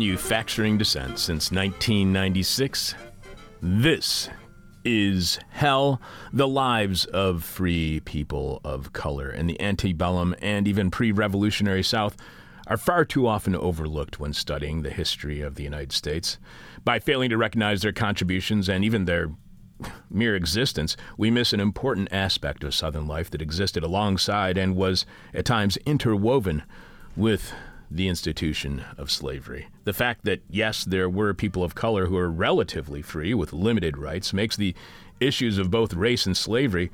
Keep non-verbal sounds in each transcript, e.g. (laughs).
Manufacturing dissent since 1996. This is hell. The lives of free people of color in the antebellum and even pre revolutionary South are far too often overlooked when studying the history of the United States. By failing to recognize their contributions and even their (laughs) mere existence, we miss an important aspect of Southern life that existed alongside and was at times interwoven with the institution of slavery. The fact that, yes, there were people of color who are relatively free with limited rights makes the issues of both race and slavery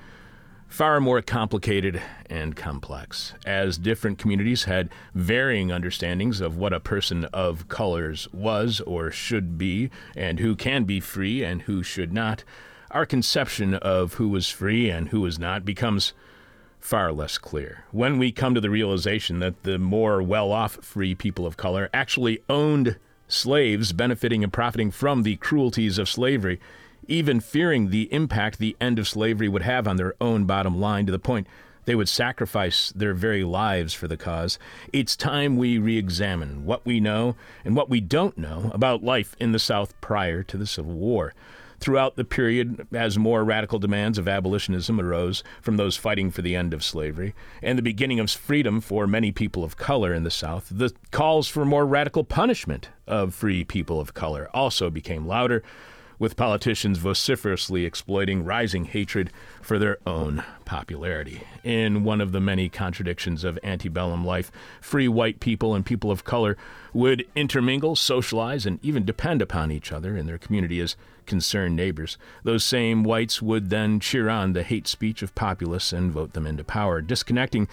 far more complicated and complex, as different communities had varying understandings of what a person of colors was or should be, and who can be free and who should not. Our conception of who was free and who was not becomes far less clear. When we come to the realization that the more well off free people of color actually owned slaves, benefiting and profiting from the cruelties of slavery, even fearing the impact the end of slavery would have on their own bottom line to the point they would sacrifice their very lives for the cause, it's time we re examine what we know and what we don't know about life in the South prior to the Civil War. Throughout the period, as more radical demands of abolitionism arose from those fighting for the end of slavery and the beginning of freedom for many people of color in the South, the calls for more radical punishment of free people of color also became louder, with politicians vociferously exploiting rising hatred for their own popularity. In one of the many contradictions of antebellum life, free white people and people of color would intermingle, socialize, and even depend upon each other in their community as concerned neighbors. Those same whites would then cheer on the hate speech of populists and vote them into power, disconnecting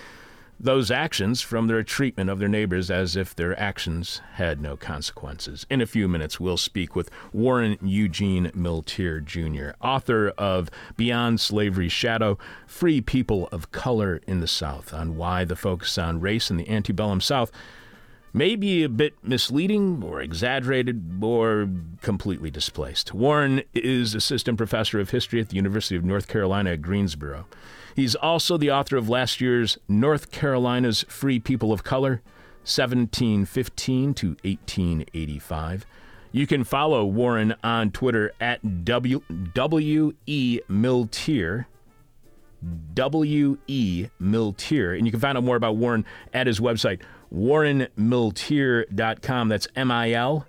those actions from their treatment of their neighbors as if their actions had no consequences. In a few minutes, we'll speak with Warren Eugene Milteer Jr., author of Beyond Slavery's Shadow Free People of Color in the South, on why the focus on race in the antebellum South may be a bit misleading or exaggerated or completely displaced. Warren is assistant professor of history at the University of North Carolina at Greensboro. He's also the author of last year's North Carolina's Free People of Color, 1715 to 1885. You can follow Warren on Twitter at W W E Milteer. W E Milteer. And you can find out more about Warren at his website, warrenmilteer.com. That's M I L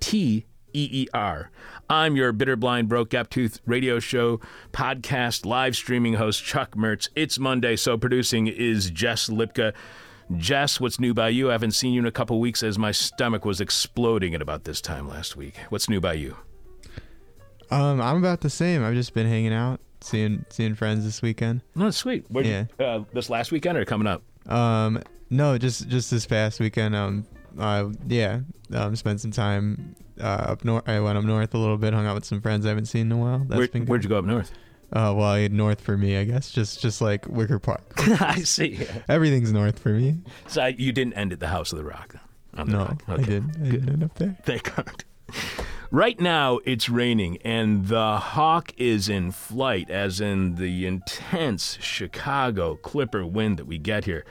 T E E R. I'm your bitter, blind, broke, gap tooth radio show, podcast, live streaming host, Chuck Mertz. It's Monday, so producing is Jess Lipka. Jess, what's new by you? I haven't seen you in a couple weeks as my stomach was exploding at about this time last week. What's new by you? Um, I'm about the same. I've just been hanging out, seeing seeing friends this weekend. No, sweet. Where'd Yeah. You, uh, this last weekend or coming up? Um, no, just just this past weekend. Um, uh, yeah, um, spent some time uh, up north. I went up north a little bit, hung out with some friends I haven't seen in a while. That's Where, been good. where'd you go up north? Uh, well, north for me, I guess. Just just like Wicker Park. (laughs) I see. Everything's north for me. So I, you didn't end at the House of the Rock. on the No, Rock. I Okay. didn't. I didn't end up there. (laughs) Thank God. Right now, it's raining, and the hawk is in flight, as in the intense Chicago clipper wind that we get here.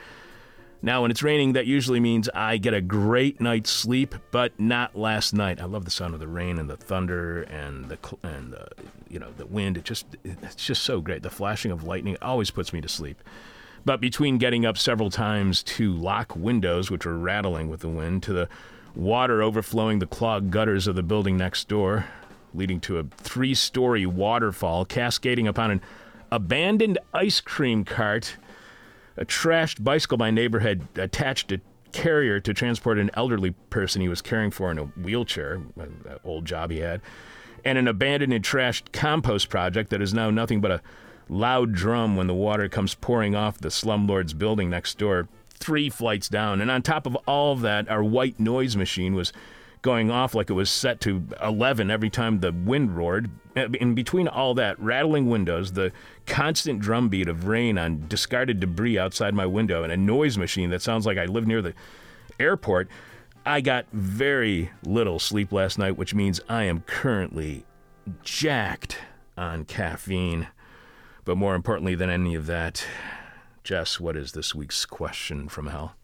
Now, when it's raining, that usually means I get a great night's sleep, but not last night. I love the sound of the rain and the thunder and the and the you know the wind. It just it's just so great. The flashing of lightning always puts me to sleep. But between getting up several times to lock windows, which were rattling with the wind, to the water overflowing the clogged gutters of the building next door, leading to a three story waterfall cascading upon an abandoned ice cream cart, a trashed bicycle my neighbor had attached a carrier to transport an elderly person he was caring for in a wheelchair, uh, an old job he had, and an abandoned and trashed compost project that is now nothing but a loud drum when the water comes pouring off the slumlord's building next door, three flights down. And on top of all of that, our white noise machine was going off like it was set to 11 every time the wind roared. In between all that, rattling windows, the constant drumbeat of rain on discarded debris outside my window, and a noise machine that sounds like I live near the airport, I got very little sleep last night, which means I am currently jacked on caffeine. But more importantly than any of that, Jess, what is this week's question from hell?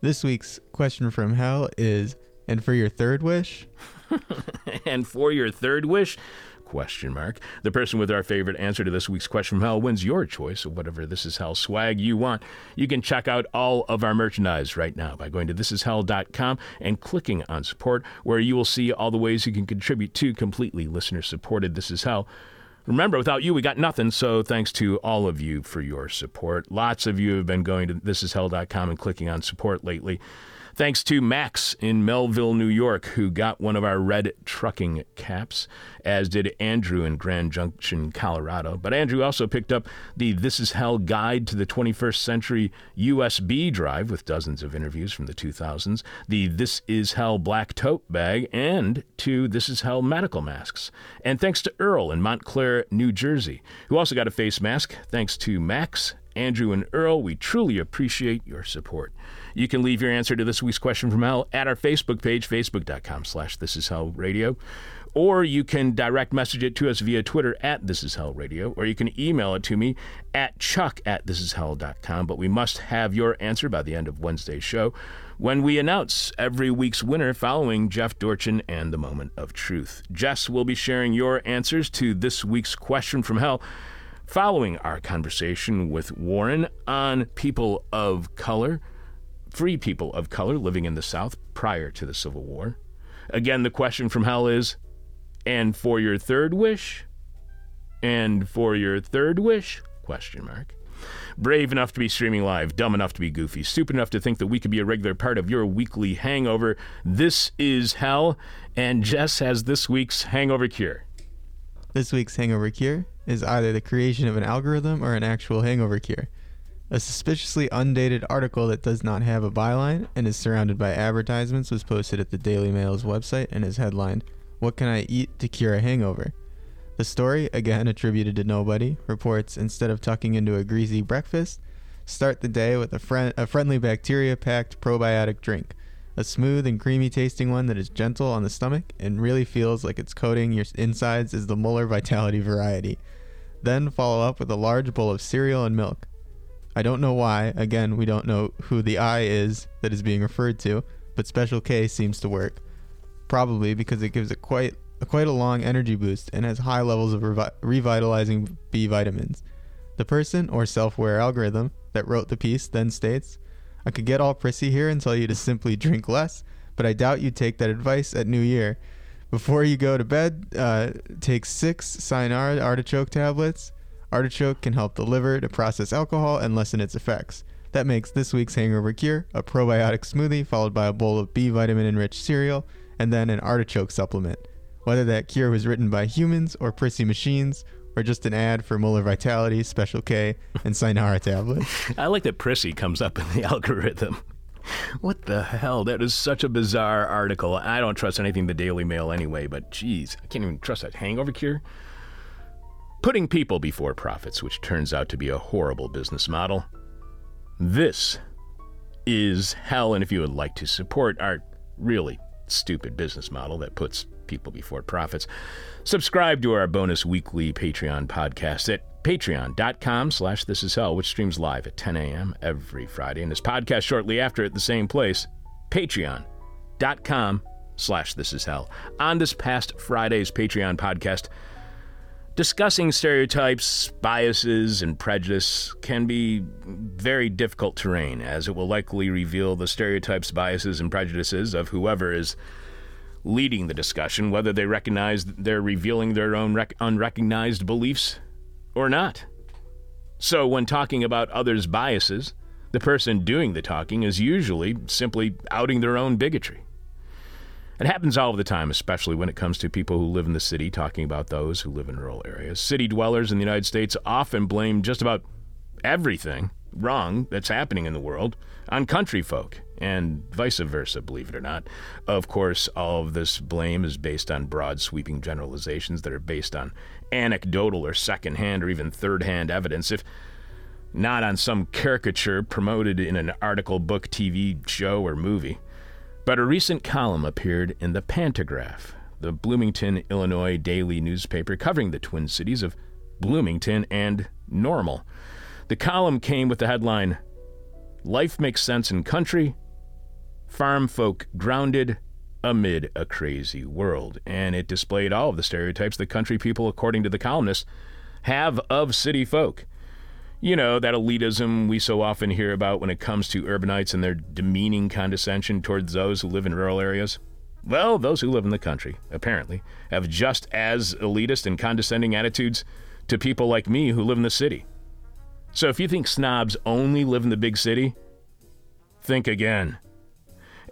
This week's question from hell is, and for your third wish? (laughs) and for your third wish, question mark. The person with our favorite answer to this week's question from hell wins your choice of whatever This Is Hell swag you want. You can check out all of our merchandise right now by going to thisishell.com and clicking on support, where you will see all the ways you can contribute to completely listener supported This Is Hell. Remember, without you, we got nothing. So thanks to all of you for your support. Lots of you have been going to thisishell.com and clicking on support lately. Thanks to Max in Melville, New York, who got one of our red trucking caps, as did Andrew in Grand Junction, Colorado. But Andrew also picked up the This Is Hell Guide to the 21st Century USB drive with dozens of interviews from the 2000s, the This Is Hell black tote bag, and two This Is Hell medical masks. And thanks to Earl in Montclair, New Jersey, who also got a face mask. Thanks to Max, Andrew, and Earl, we truly appreciate your support. You can leave your answer to this week's question from hell at our Facebook page, facebook.com slash this is hell radio. Or you can direct message it to us via Twitter at This Is Hell Radio, or you can email it to me at chuck at thisishell.com. But we must have your answer by the end of Wednesday's show when we announce every week's winner following Jeff Dorchin and the Moment of Truth. Jess will be sharing your answers to this week's question from hell following our conversation with Warren on people of color free people of color living in the South prior to the Civil War. Again, the question from hell is and for your third wish? And for your third wish? Question mark. Brave enough to be streaming live, dumb enough to be goofy, stupid enough to think that we could be a regular part of your weekly hangover. This is hell, and Jess has this week's hangover cure. This week's hangover cure is either the creation of an algorithm or an actual hangover cure. A suspiciously undated article that does not have a byline and is surrounded by advertisements was posted at the Daily Mail's website and is headlined, What Can I Eat to Cure a Hangover? The story, again attributed to nobody, reports instead of tucking into a greasy breakfast, start the day with a, a friendly bacteria packed probiotic drink. A smooth and creamy tasting one that is gentle on the stomach and really feels like it's coating your insides is the Muller Vitality variety. Then follow up with a large bowl of cereal and milk. I don't know why. Again, we don't know who the I is that is being referred to, but Special K seems to work. Probably because it gives it quite a, quite a long energy boost and has high levels of revi- revitalizing B vitamins. The person or self-aware algorithm that wrote the piece then states, "I could get all prissy here and tell you to simply drink less, but I doubt you'd take that advice at New Year. Before you go to bed, uh, take six Cyanara artichoke tablets." Artichoke can help the liver to process alcohol and lessen its effects. That makes this week's hangover cure a probiotic smoothie followed by a bowl of B vitamin enriched cereal and then an artichoke supplement. Whether that cure was written by humans or prissy machines or just an ad for Muller Vitality, Special K, and Cyanara tablets. (laughs) I like that prissy comes up in the (laughs) algorithm. What the hell? That is such a bizarre article. I don't trust anything the Daily Mail anyway, but geez, I can't even trust that hangover cure putting people before profits, which turns out to be a horrible business model. This is hell, and if you would like to support our really stupid business model that puts people before profits, subscribe to our bonus weekly Patreon podcast at patreon.com slash this is hell, which streams live at 10 a.m. every Friday, and this podcast shortly after at the same place, patreon.com slash this is hell. On this past Friday's Patreon podcast, Discussing stereotypes, biases, and prejudice can be very difficult terrain, as it will likely reveal the stereotypes, biases, and prejudices of whoever is leading the discussion, whether they recognize they're revealing their own rec- unrecognized beliefs or not. So, when talking about others' biases, the person doing the talking is usually simply outing their own bigotry. It happens all the time, especially when it comes to people who live in the city talking about those who live in rural areas. City dwellers in the United States often blame just about everything wrong that's happening in the world on country folk, and vice versa, believe it or not. Of course, all of this blame is based on broad, sweeping generalizations that are based on anecdotal or secondhand or even third hand evidence. If not on some caricature promoted in an article, book, TV show, or movie. But a recent column appeared in the Pantagraph, the Bloomington, Illinois daily newspaper covering the Twin Cities of Bloomington, and Normal. The column came with the headline Life Makes Sense in Country, Farm Folk Grounded Amid a Crazy World. And it displayed all of the stereotypes that country people, according to the columnist, have of city folk. You know, that elitism we so often hear about when it comes to urbanites and their demeaning condescension towards those who live in rural areas. Well, those who live in the country, apparently, have just as elitist and condescending attitudes to people like me who live in the city. So if you think snobs only live in the big city, think again.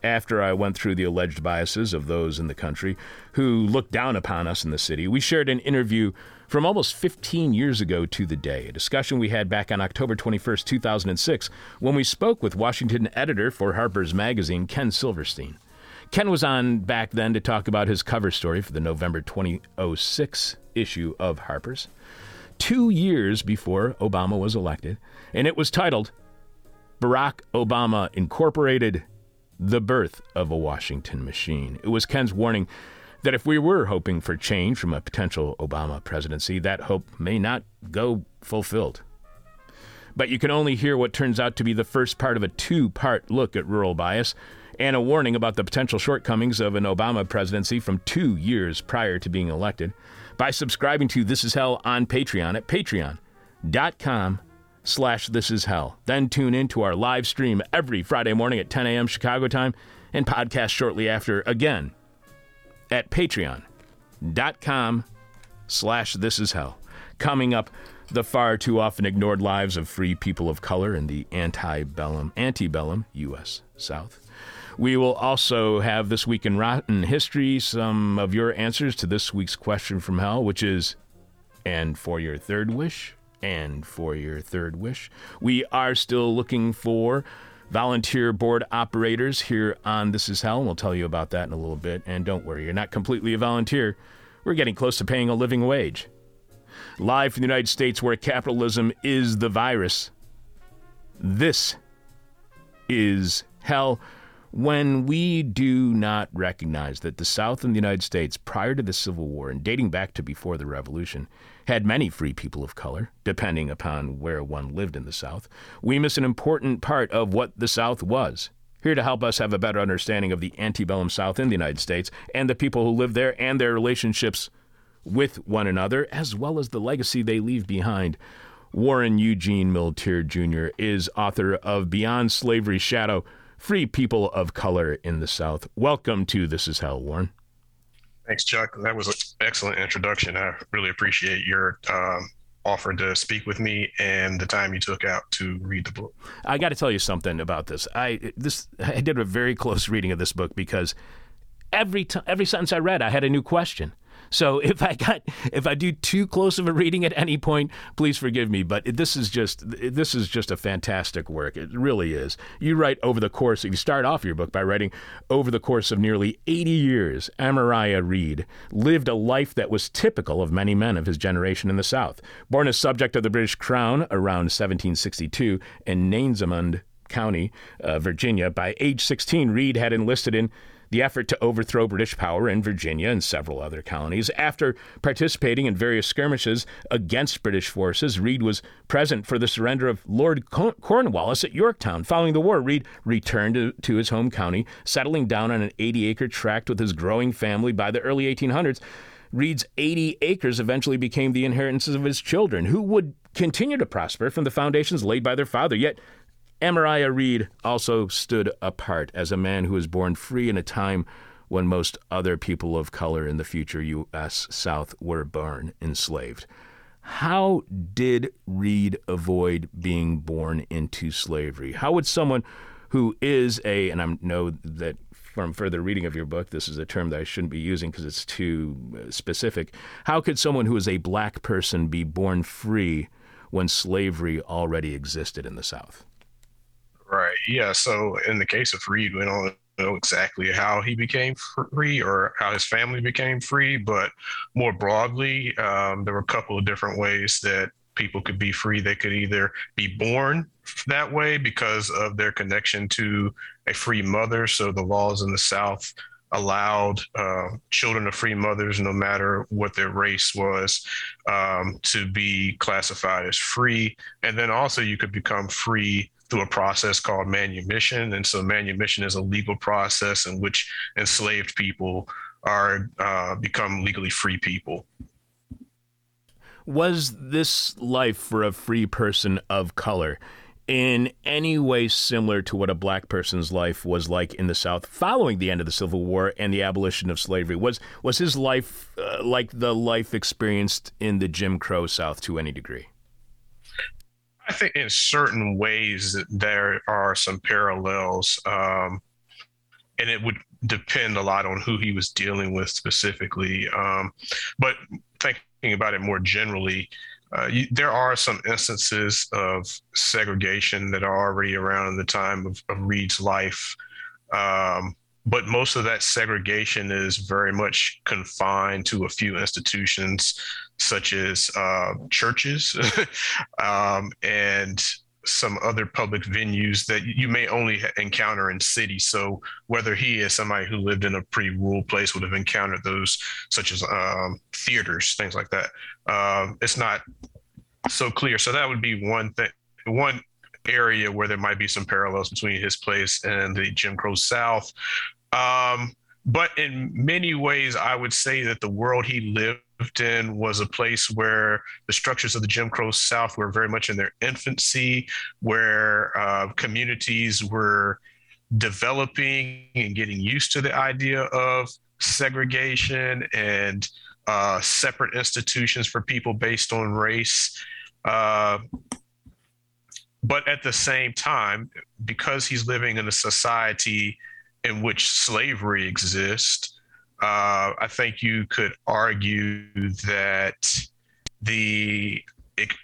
After I went through the alleged biases of those in the country who look down upon us in the city, we shared an interview from almost 15 years ago to the day, a discussion we had back on October 21st, 2006, when we spoke with Washington editor for Harper's Magazine, Ken Silverstein. Ken was on back then to talk about his cover story for the November 2006 issue of Harper's two years before Obama was elected, and it was titled Barack Obama Incorporated The Birth of a Washington Machine. It was Ken's warning that if we were hoping for change from a potential Obama presidency, that hope may not go fulfilled. But you can only hear what turns out to be the first part of a two part look at rural bias and a warning about the potential shortcomings of an Obama presidency from two years prior to being elected by subscribing to This Is Hell on Patreon at patreon.com slash This Is Hell. Then tune in to our live stream every Friday morning at 10 a.m. Chicago time and podcast shortly after again at patreon.com slash This Is Hell. Coming up, the far too often ignored lives of free people of color in the antebellum, antebellum U.S. South. We will also have this week in Rotten History some of your answers to this week's question from hell, which is, and for your third wish, and for your third wish, we are still looking for volunteer board operators here on This Is Hell. And we'll tell you about that in a little bit. And don't worry, you're not completely a volunteer. We're getting close to paying a living wage. Live from the United States, where capitalism is the virus. This is hell when we do not recognize that the South and the United States, prior to the Civil War and dating back to before the Revolution, had many free people of color, depending upon where one lived in the South, we miss an important part of what the South was. Here to help us have a better understanding of the antebellum South in the United States and the people who live there and their relationships with one another, as well as the legacy they leave behind. Warren Eugene Milteer Jr. is author of Beyond Slavery's Shadow free people of color in the South. Welcome to This Is Hell, Warren. Thanks, Chuck. That was an excellent introduction. I really appreciate your um, offer to speak with me and the time you took out to read the book. I got to tell you something about this. I this I did a very close reading of this book because every time every sentence I read, I had a new question. So (laughs) if I got if I do too close of a reading at any point, please forgive me. But this is just this is just a fantastic work. It really is. You write over the course. You start off your book by writing over the course of nearly 80 years, Amariah Reed lived a life that was typical of many men of his generation in the South. Born a subject of the British Crown around 1762 in Nansemond County, uh, Virginia, by age 16, Reed had enlisted in the effort to overthrow British power in Virginia and several other colonies. After participating in various skirmishes against British forces, Reed was present for the surrender of Lord Cornwallis at Yorktown. Following the war, Reed returned to, to his home county, settling down on an 80 acre tract with his growing family by the early 1800s. Reed's 80 acres eventually became the inheritances of his children, who would continue to prosper from the foundations laid by their father. Yet Amariah Reed also stood apart as a man who was born free in a time when most other people of color in the future U.S. South were born enslaved. How did Reed avoid being born into slavery? How would someone who is a, and I know that from further reading of your book, this is a term that I shouldn't be using because it's too uh, specific. How could someone who is a black person be born free when slavery already existed in the South? Right. Yeah. So in the case of Reed, we don't know exactly how he became free or how his family became free, but more broadly, um, there were a couple of different ways that people could be free. They could either be born that way because of their connection to a free mother. So the laws in the South allowed uh, children of free mothers, no matter what their race was, um, to be classified as free. And then also you could become free through a process called manumission. And so manumission is a legal process in which enslaved people are uh, become legally free people. Was this life for a free person of color? in any way similar to what a black person's life was like in the South following the end of the Civil War and the abolition of slavery? Was was his life uh, like the life experienced in the Jim Crow South to any degree? I think in certain ways there are some parallels, um, and it would depend a lot on who he was dealing with specifically. Um, but thinking about it more generally, uh, you, there are some instances of segregation that are already around the time of, of Reed's life. Um, but most of that segregation is very much confined to a few institutions, such as uh, churches (laughs) um, and some other public venues that you may only encounter in cities. So whether he is somebody who lived in a pretty rural place would have encountered those, such as um, theaters, things like that. Um, it's not so clear. So that would be one thing, one area where there might be some parallels between his place and the Jim Crow South. Um, but in many ways, I would say that the world he lived in was a place where the structures of the Jim Crow South were very much in their infancy, where uh, communities were developing and getting used to the idea of segregation and uh, separate institutions for people based on race. Uh, but at the same time, because he's living in a society in which slavery exists, uh, I think you could argue that the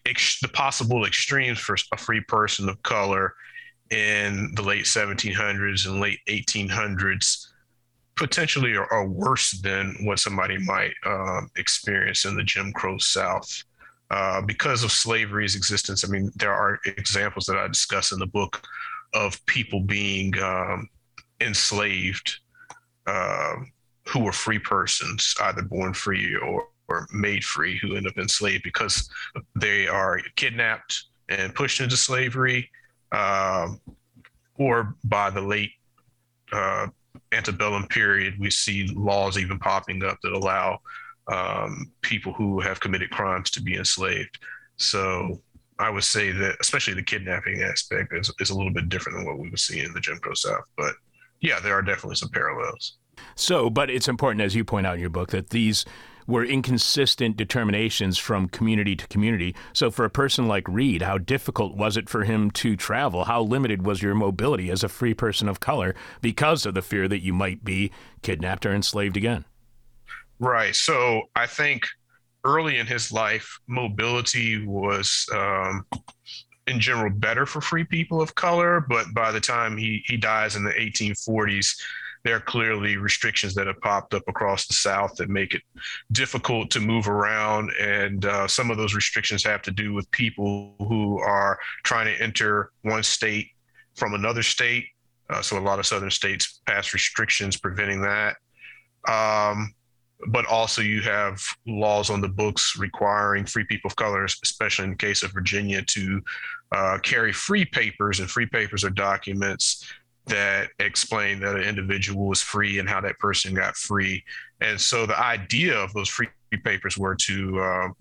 ex- the possible extremes for a free person of color in the late 1700s and late 1800s potentially are, are worse than what somebody might uh, experience in the Jim Crow South. Uh, because of slavery's existence, I mean, there are examples that I discuss in the book of people being um, enslaved uh, who were free persons, either born free or, or made free, who end up enslaved because they are kidnapped and pushed into slavery, um, or by the late uh, antebellum period, we see laws even popping up that allow um, people who have committed crimes to be enslaved. So I would say that, especially the kidnapping aspect, is, is a little bit different than what we would see in the Jim Crow South. But yeah, there are definitely some parallels. So, but it's important, as you point out in your book, that these were inconsistent determinations from community to community. So, for a person like Reed, how difficult was it for him to travel? How limited was your mobility as a free person of color because of the fear that you might be kidnapped or enslaved again? Right. So, I think early in his life, mobility was. Um, in general, better for free people of color, but by the time he, he dies in the 1840s, there are clearly restrictions that have popped up across the South that make it difficult to move around. And uh, some of those restrictions have to do with people who are trying to enter one state from another state. Uh, so a lot of southern states pass restrictions preventing that. Um, but also you have laws on the books requiring free people of color, especially in the case of Virginia, to uh, carry free papers, and free papers are documents that explain that an individual was free and how that person got free. And so the idea of those free papers were to um,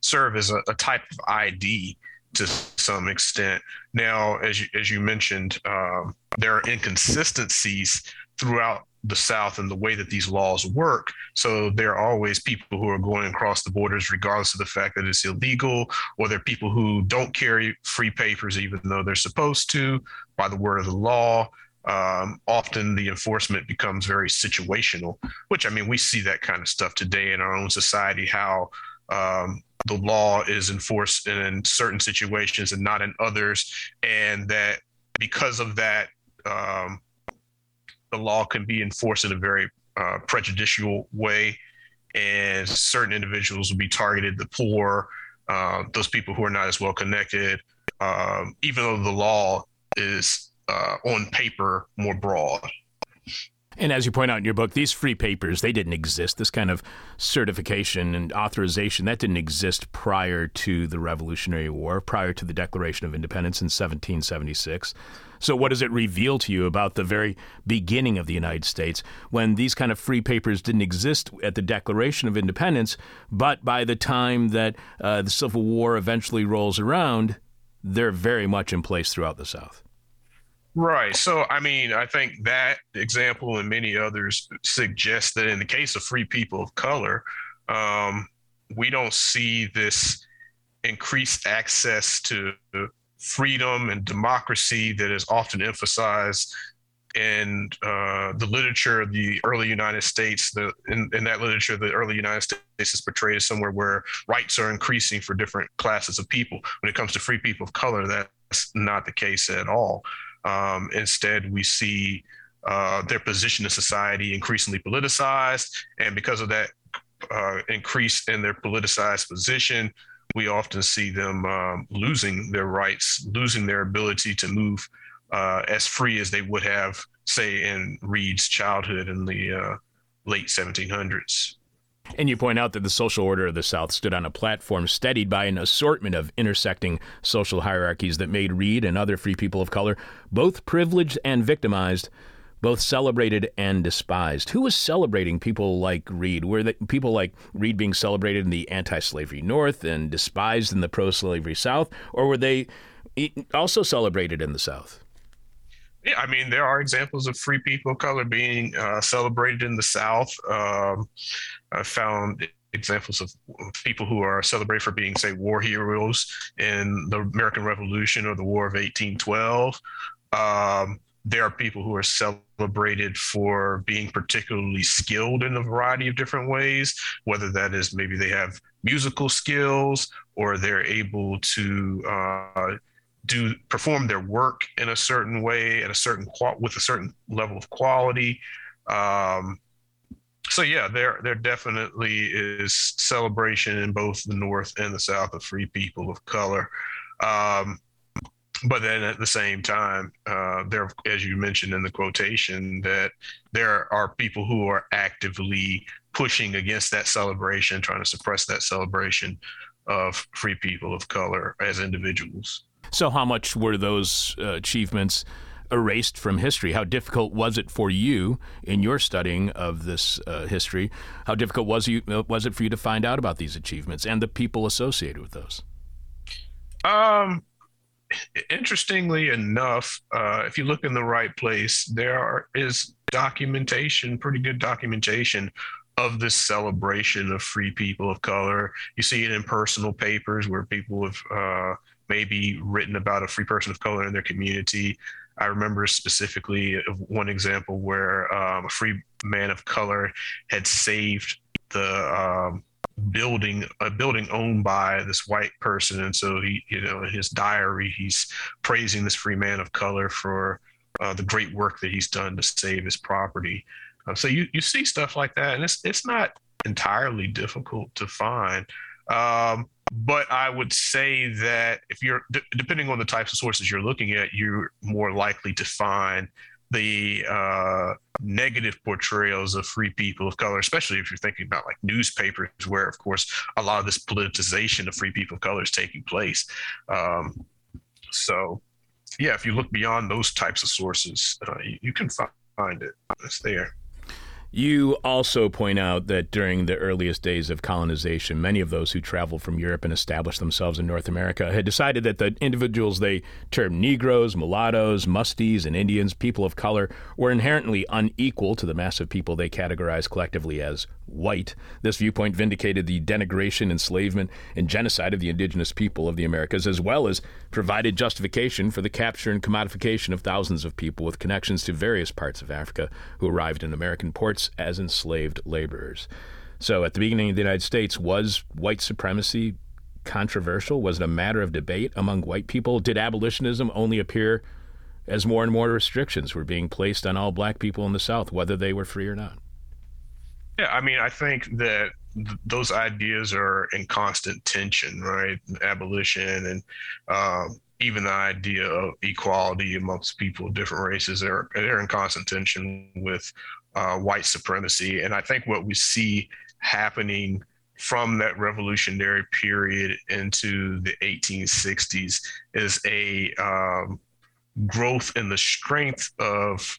serve as a, a, type of ID to some extent. Now, as you, as you mentioned, um, there are inconsistencies throughout the South and the way that these laws work. So there are always people who are going across the borders, regardless of the fact that it's illegal, or there are people who don't carry free papers even though they're supposed to by the word of the law. Um, often the enforcement becomes very situational, which I mean, we see that kind of stuff today in our own society, how um, the law is enforced in certain situations and not in others. And that because of that, um, the law can be enforced in a very uh, prejudicial way, and certain individuals will be targeted. The poor, uh, those people who are not as well connected, um, even though the law is uh, on paper more broad. And as you point out in your book, these free papers, they didn't exist. This kind of certification and authorization, that didn't exist prior to the Revolutionary War, prior to the Declaration of Independence in 1776. So, what does it reveal to you about the very beginning of the United States when these kind of free papers didn't exist at the Declaration of Independence, but by the time that uh, the Civil War eventually rolls around, they're very much in place throughout the South? Right. So, I mean, I think that example and many others suggest that in the case of free people of color, um, we don't see this increased access to freedom and democracy that is often emphasized in uh, the literature of the early United States. The, in, in, that literature, the early United States is portrayed as somewhere where rights are increasing for different classes of people. When it comes to free people of color, that's not the case at all. Um, instead, we see uh, their position in society increasingly politicized. And because of that uh, increase in their politicized position, we often see them um, losing their rights, losing their ability to move uh, as free as they would have, say, in Reed's childhood in the uh, late 1700s. And you point out that the social order of the South stood on a platform steadied by an assortment of intersecting social hierarchies that made Reed and other free people of color both privileged and victimized, both celebrated and despised. Who was celebrating people like Reed? Were the, people like Reed being celebrated in the anti slavery North and despised in the pro slavery South? Or were they also celebrated in the South? Yeah, I mean, there are examples of free people of color being uh, celebrated in the South. Um, I found examples of people who are celebrated for being, say, war heroes in the American Revolution or the War of 1812. Um, there are people who are celebrated for being particularly skilled in a variety of different ways, whether that is maybe they have musical skills or they're able to uh, do perform their work in a certain way at a certain qual- with a certain level of quality. Um, so yeah, there there definitely is celebration in both the North and the South of free people of color. Um, but then at the same time, uh, there, as you mentioned in the quotation, that there are people who are actively pushing against that celebration, trying to suppress that celebration of free people of color as individuals. So, how much were those uh, achievements erased from history? How difficult was it for you in your studying of this uh, history? How difficult was you uh, was it for you to find out about these achievements and the people associated with those? Um, interestingly enough, uh, if you look in the right place, there are, is documentation, pretty good documentation of this celebration of free people of color. You see it in personal papers where people have uh, maybe written about a free person of color in their community. I remember specifically one example where um, a free man of color had saved the um, building, a building owned by this white person, and so he, you know, in his diary, he's praising this free man of color for uh, the great work that he's done to save his property. Uh, so you you see stuff like that, and it's it's not entirely difficult to find. Um, but I would say that if you're d- depending on the types of sources you're looking at, you're more likely to find the uh, negative portrayals of free people of color, especially if you're thinking about like newspapers, where of course a lot of this politicization of free people of color is taking place. Um, so, yeah, if you look beyond those types of sources, uh, you, you can find it. It's there. You also point out that during the earliest days of colonization, many of those who traveled from Europe and established themselves in North America had decided that the individuals they termed Negroes, mulattoes, mustees, and Indians, people of color, were inherently unequal to the mass of people they categorized collectively as white. This viewpoint vindicated the denigration, enslavement, and genocide of the indigenous people of the Americas, as well as provided justification for the capture and commodification of thousands of people with connections to various parts of Africa who arrived in American ports as enslaved laborers. So, at the beginning of the United States, was white supremacy controversial? Was it a matter of debate among white people? Did abolitionism only appear as more and more restrictions were being placed on all black people in the South, whether they were free or not? Yeah, I mean, I think that th- those ideas are in constant tension, right? Abolition and um, even the idea of equality amongst people of different races are they're in constant tension with uh, white supremacy. And I think what we see happening from that revolutionary period into the 1860s is a um, growth in the strength of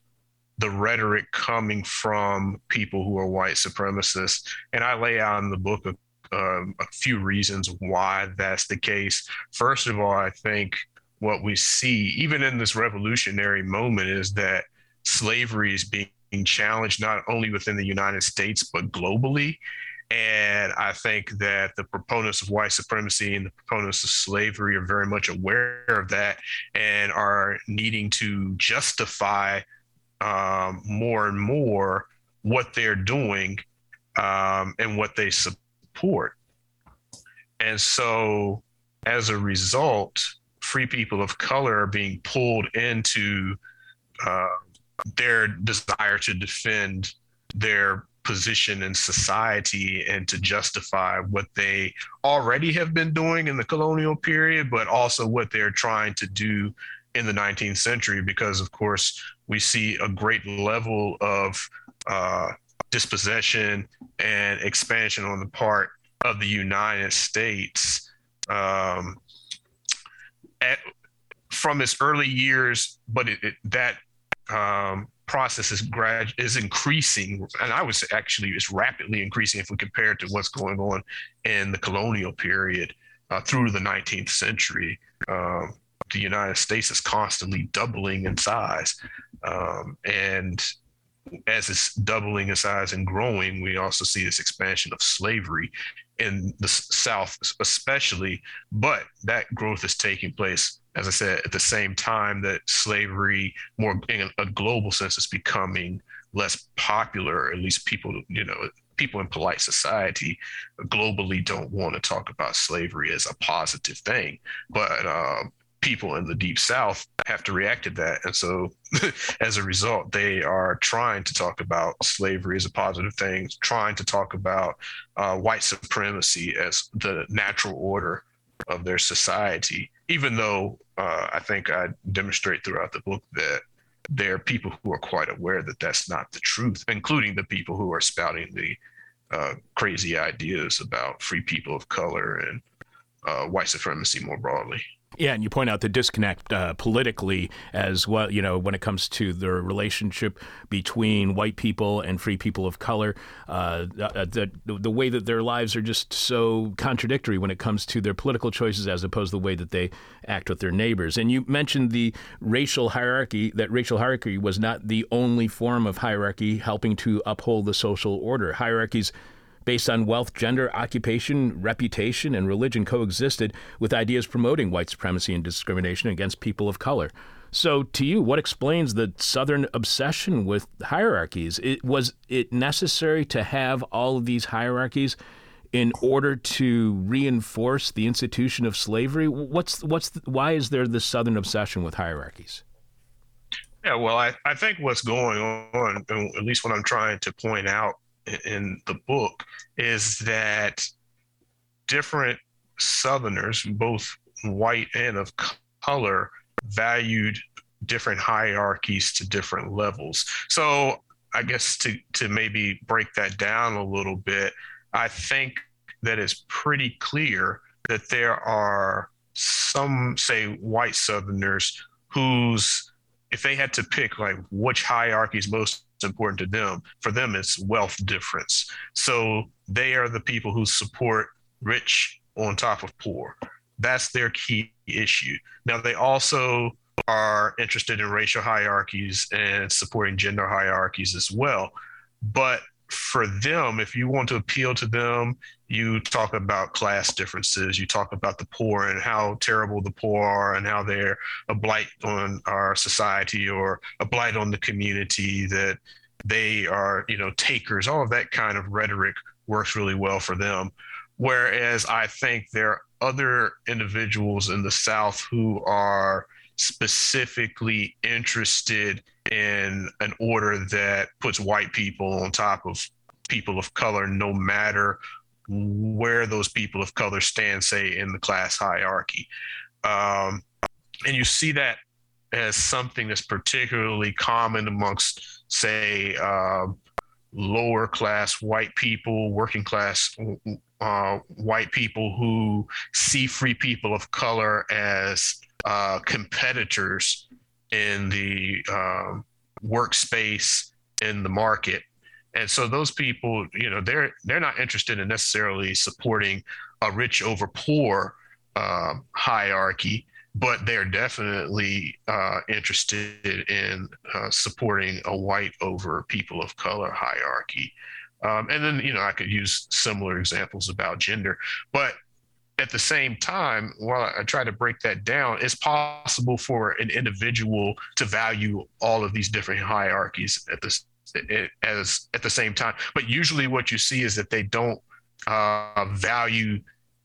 the rhetoric coming from people who are white supremacists. And I lay out in the book a, um, a few reasons why that's the case. First of all, I think what we see, even in this revolutionary moment, is that slavery is being challenged not only within the United States, but globally. And I think that the proponents of white supremacy and the proponents of slavery are very much aware of that and are needing to justify um, more and more what they're doing um, and what they support. And so, as a result, free people of color are being pulled into uh, their desire to defend their position in society and to justify what they already have been doing in the colonial period, but also what they're trying to do in the 19th century. Because, of course, we see a great level of uh, dispossession and expansion on the part of the United States. Um, at, from its early years, but it, it, that um, process is grad is increasing, and I would say actually is rapidly increasing if we compare it to what's going on in the colonial period uh, through the 19th century. Um, the United States is constantly doubling in size, um, and as it's doubling in size and growing, we also see this expansion of slavery in the South, especially. But that growth is taking place as I said, at the same time that slavery, more in a global sense, is becoming less popular, at least people, you know, people in polite society globally don't want to talk about slavery as a positive thing. But um, people in the deep south have to react to that and so (laughs) as a result they are trying to talk about slavery as a positive thing trying to talk about uh, white supremacy as the natural order of their society even though uh, I think I demonstrate throughout the book that there are people who are quite aware that that's not the truth, including the people who are spouting the uh, crazy ideas about free people of color and uh, white supremacy more broadly. Yeah, and you point out the disconnect uh, politically as well, you know, when it comes to the relationship between white people and free people of color, uh, the, the way that their lives are just so contradictory when it comes to their political choices as opposed to the way that they act with their neighbors. And you mentioned the racial hierarchy, that racial hierarchy was not the only form of hierarchy helping to uphold the social order. Hierarchies based on wealth, gender, occupation, reputation, and religion coexisted with ideas promoting white supremacy and discrimination against people of color. So, to you, what explains the Southern obsession with hierarchies? It, was it necessary to have all of these hierarchies in order to reinforce the institution of slavery? What's what's the, why is there this Southern obsession with hierarchies? Yeah, well, I, I think what's going on, at least what I'm trying to point out in the book is that different Southerners, both white and of color, valued different hierarchies to different levels. So I guess to to maybe break that down a little bit, I think that it's pretty clear that there are some say white Southerners whose if they had to pick like which hierarchy is most important to them. For them, it's wealth difference. So they are the people who support rich on top of poor. That's their key issue. Now, they also are interested in racial hierarchies and supporting gender hierarchies as well. But for them, if you want to appeal to them, you talk about class differences, you talk about the poor and how terrible the poor are and how they're a blight on our society or a blight on the community, that they are, you know, takers, all of that kind of rhetoric works really well for them. Whereas I think there are other individuals in the South who are specifically interested in an order that puts white people on top of people of color, no matter where those people of color stand, say, in the class hierarchy. Um, and you see that as something that's particularly common amongst say, uh, lower class white people, working class uh, white people who see free people of color as uh, competitors in the um, workspace in the market and so those people you know they're they're not interested in necessarily supporting a rich over poor um, hierarchy but they're definitely uh, interested in uh, supporting a white over people of color hierarchy. Um, and then you know i could use similar examples about gender but at the same time, while I try to break that down, it's possible for an individual to value all of these different hierarchies at this as at the same time. But usually, what you see is that they don't uh, value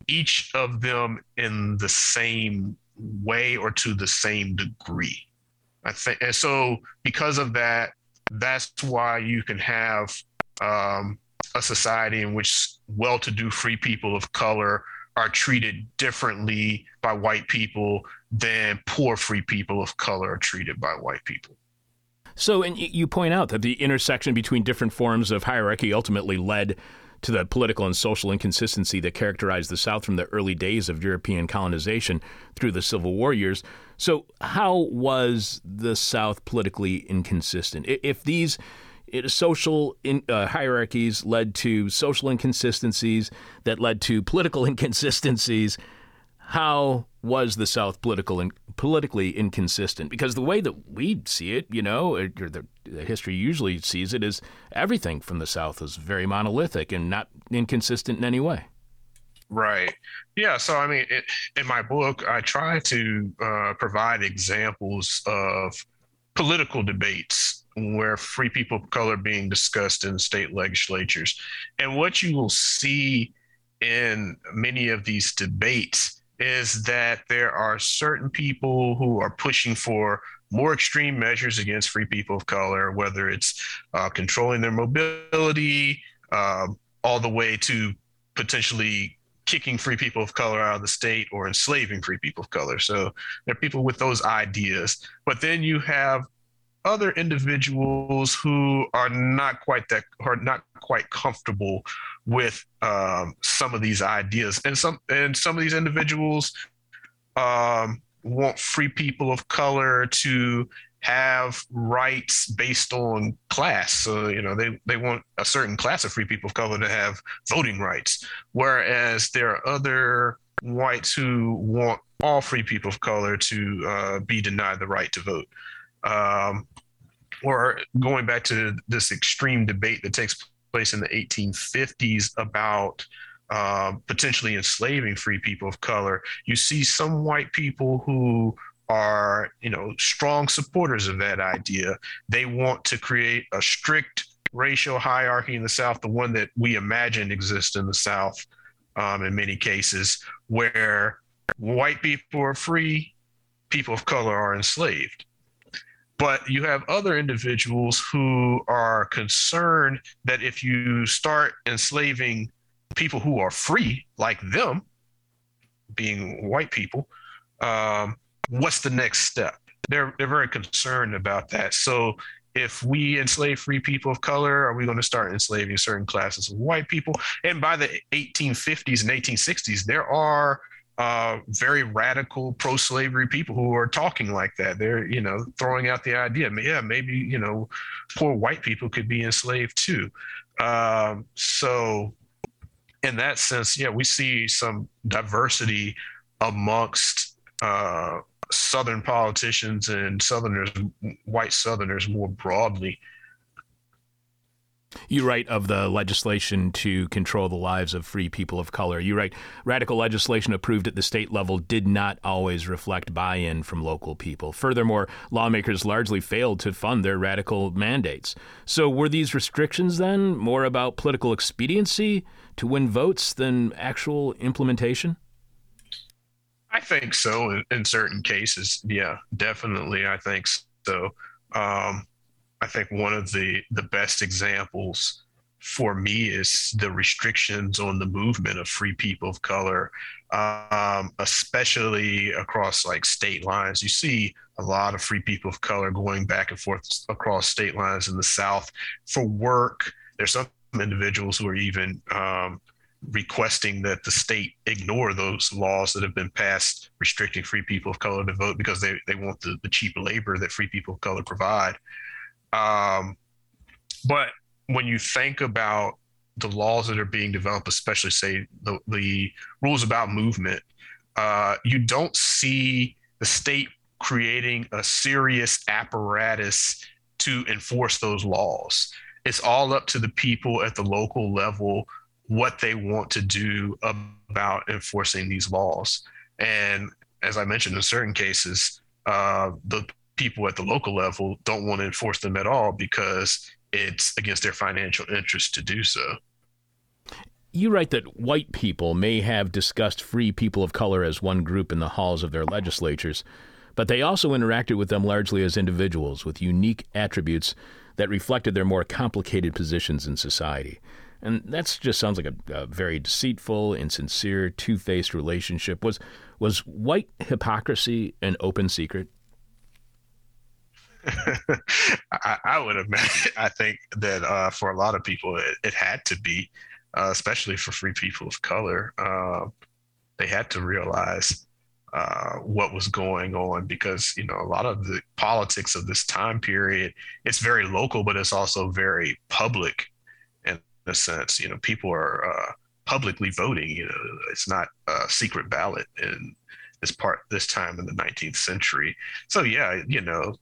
each of them in the same way or to the same degree. I think, and so because of that, that's why you can have um, a society in which well-to-do free people of color are treated differently by white people than poor free people of color are treated by white people. So, and you point out that the intersection between different forms of hierarchy ultimately led to the political and social inconsistency that characterized the South from the early days of European colonization through the Civil War years. So, how was the South politically inconsistent? If these it, social in, uh, hierarchies led to social inconsistencies that led to political (laughs) inconsistencies. How was the South political and politically inconsistent? Because the way that we see it, you know, or the, the history usually sees it, is everything from the South is very monolithic and not inconsistent in any way. Right. Yeah. So, I mean, it, in my book, I try to uh, provide examples of political debates where free people of color being discussed in state legislatures. And what you will see in many of these debates is that there are certain people who are pushing for more extreme measures against free people of color, whether it's uh, controlling their mobility, uh, all the way to potentially kicking free people of color out of the state or enslaving free people of color. So there are people with those ideas. But then you have other individuals who are not quite that are not quite comfortable with um, some of these ideas, and some and some of these individuals um, want free people of color to have rights based on class. So you know they they want a certain class of free people of color to have voting rights, whereas there are other whites who want all free people of color to uh, be denied the right to vote um, or going back to this extreme debate that takes place in the 1850s about uh, potentially enslaving free people of color, you see some white people who are, you know, strong supporters of that idea. They want to create a strict racial hierarchy in the South, the one that we imagine exists in the South um, in many cases, where white people are free, people of color are enslaved. But you have other individuals who are concerned that if you start enslaving people who are free, like them, being white people, um, what's the next step? They're they're very concerned about that. So if we enslave free people of color, are we going to start enslaving certain classes of white people? And by the 1850s and 1860s, there are uh, very radical pro-slavery people who are talking like that. They're, you know, throwing out the idea, yeah, maybe, you know, poor white people could be enslaved too. Um, so, in that sense, yeah, we see some diversity amongst uh, Southern politicians and Southerners, white Southerners more broadly. You write of the legislation to control the lives of free people of color. You write radical legislation approved at the state level did not always reflect buy in from local people. Furthermore, lawmakers largely failed to fund their radical mandates. So, were these restrictions then more about political expediency to win votes than actual implementation? I think so in, in certain cases. Yeah, definitely. I think so. Um, I think one of the the best examples for me is the restrictions on the movement of free people of color, um, especially across like state lines. You see a lot of free people of color going back and forth across state lines in the South for work. There's some individuals who are even um, requesting that the state ignore those laws that have been passed restricting free people of color to vote because they, they want the, the cheap labor that free people of color provide. Um, but when you think about the laws that are being developed, especially say the, the rules about movement, uh, you don't see the state creating a serious apparatus to enforce those laws. It's all up to the people at the local level what they want to do about enforcing these laws. And as I mentioned, in certain cases, uh, the people at the local level don't want to enforce them at all because it's against their financial interest to do so. You write that white people may have discussed free people of color as one group in the halls of their legislatures, but they also interacted with them largely as individuals with unique attributes that reflected their more complicated positions in society. And that just sounds like a, a very deceitful, insincere, two-faced relationship. Was was white hypocrisy an open secret? (laughs) I, I, would imagine. I think that uh, for a lot of people, it, it had to be, uh, especially for free people of color. Uh, they had to realize uh, what was going on because you know a lot of the politics of this time period it's very local but it's also very public in a sense. You know, people are uh, publicly voting. You know, it's not a secret ballot in this part this time in the 19th century. So yeah, you know,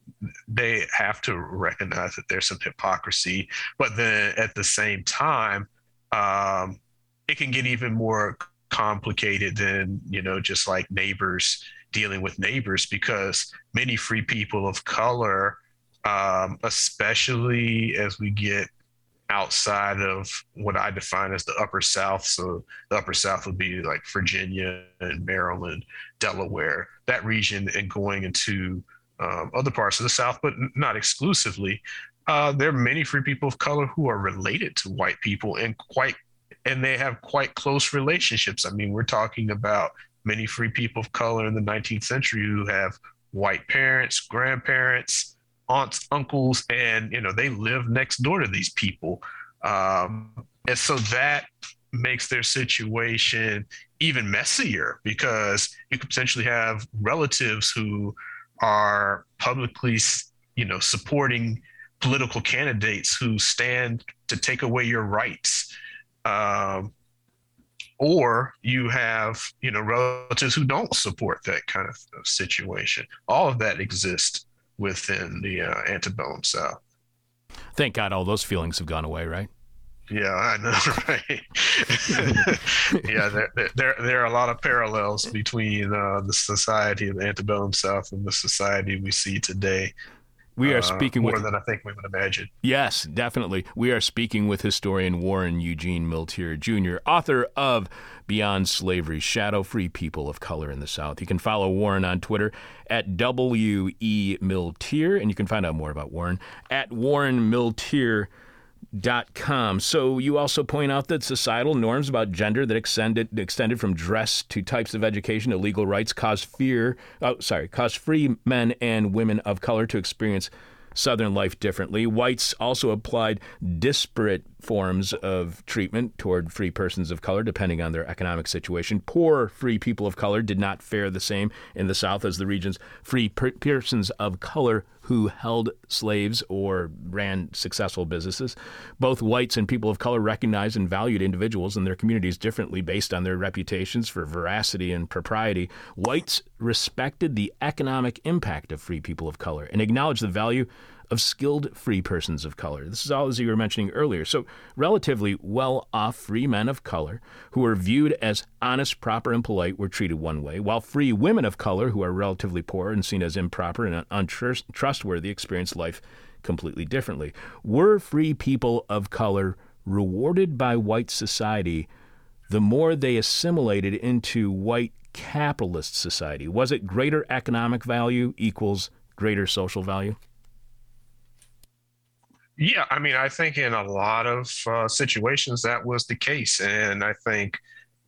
they have to recognize that there's some hypocrisy, but then at the same time, um, it can get even more complicated than you know just like neighbors dealing with neighbors because many free people of color um, especially as we get outside of what I define as the upper South. So the upper South would be like Virginia and Maryland, Delaware, that region, and going into um, other parts of the South, but not exclusively. Uh, there are many free people of color who are related to white people and quite, and they have quite close relationships. I mean, we're talking about many free people of color in the 19th century who have white parents, grandparents, aunts, uncles, and you know they live next door to these people, um, and so that makes their situation even messier because you could potentially have relatives who are publicly, you know, supporting political candidates who stand to take away your rights. Um, or you have you know relatives who don't support that kind of situation all of that exists within the uh, antebellum South. Thank God all those feelings have gone away, right? Yeah, I know, (laughs) right? (laughs) yeah, there, there, there are a lot of parallels between uh, the society of the antebellum South and the society we see today. We are uh, speaking more with, than I think we would imagine. Yes, definitely. We are speaking with historian Warren Eugene Milteer Jr., author of Beyond Slavery Shadow Free People of Color in the South. You can follow Warren on Twitter at W.E. Milteer, and you can find out more about Warren at Warren Milteer dot com. So you also point out that societal norms about gender that extended extended from dress to types of education to legal rights cause fear. Oh, sorry, cause free men and women of color to experience Southern life differently. Whites also applied disparate forms of treatment toward free persons of color depending on their economic situation. Poor free people of color did not fare the same in the South as the region's free per- persons of color who held slaves or ran successful businesses. Both whites and people of color recognized and valued individuals in their communities differently based on their reputations for veracity and propriety. Whites respected the economic impact of free people of color and acknowledged the value of skilled free persons of color. This is all as you were mentioning earlier. So, relatively well off free men of color who were viewed as honest, proper, and polite were treated one way, while free women of color who are relatively poor and seen as improper and untrustworthy experienced life completely differently. Were free people of color rewarded by white society the more they assimilated into white capitalist society? Was it greater economic value equals greater social value? Yeah, I mean, I think in a lot of uh, situations that was the case. And I think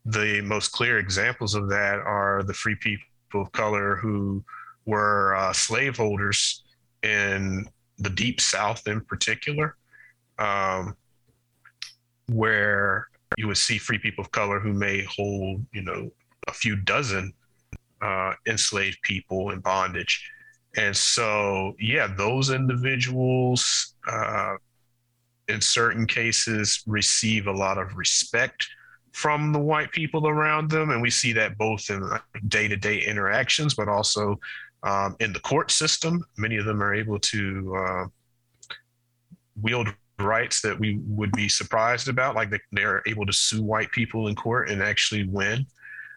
the most clear examples of that are the free people of color who were uh, slaveholders in the Deep South, in particular, um, where you would see free people of color who may hold, you know, a few dozen uh, enslaved people in bondage. And so, yeah, those individuals, uh, in certain cases, receive a lot of respect from the white people around them. And we see that both in day to day interactions, but also um, in the court system. Many of them are able to uh, wield rights that we would be surprised about, like they, are able to sue white people in court and actually win.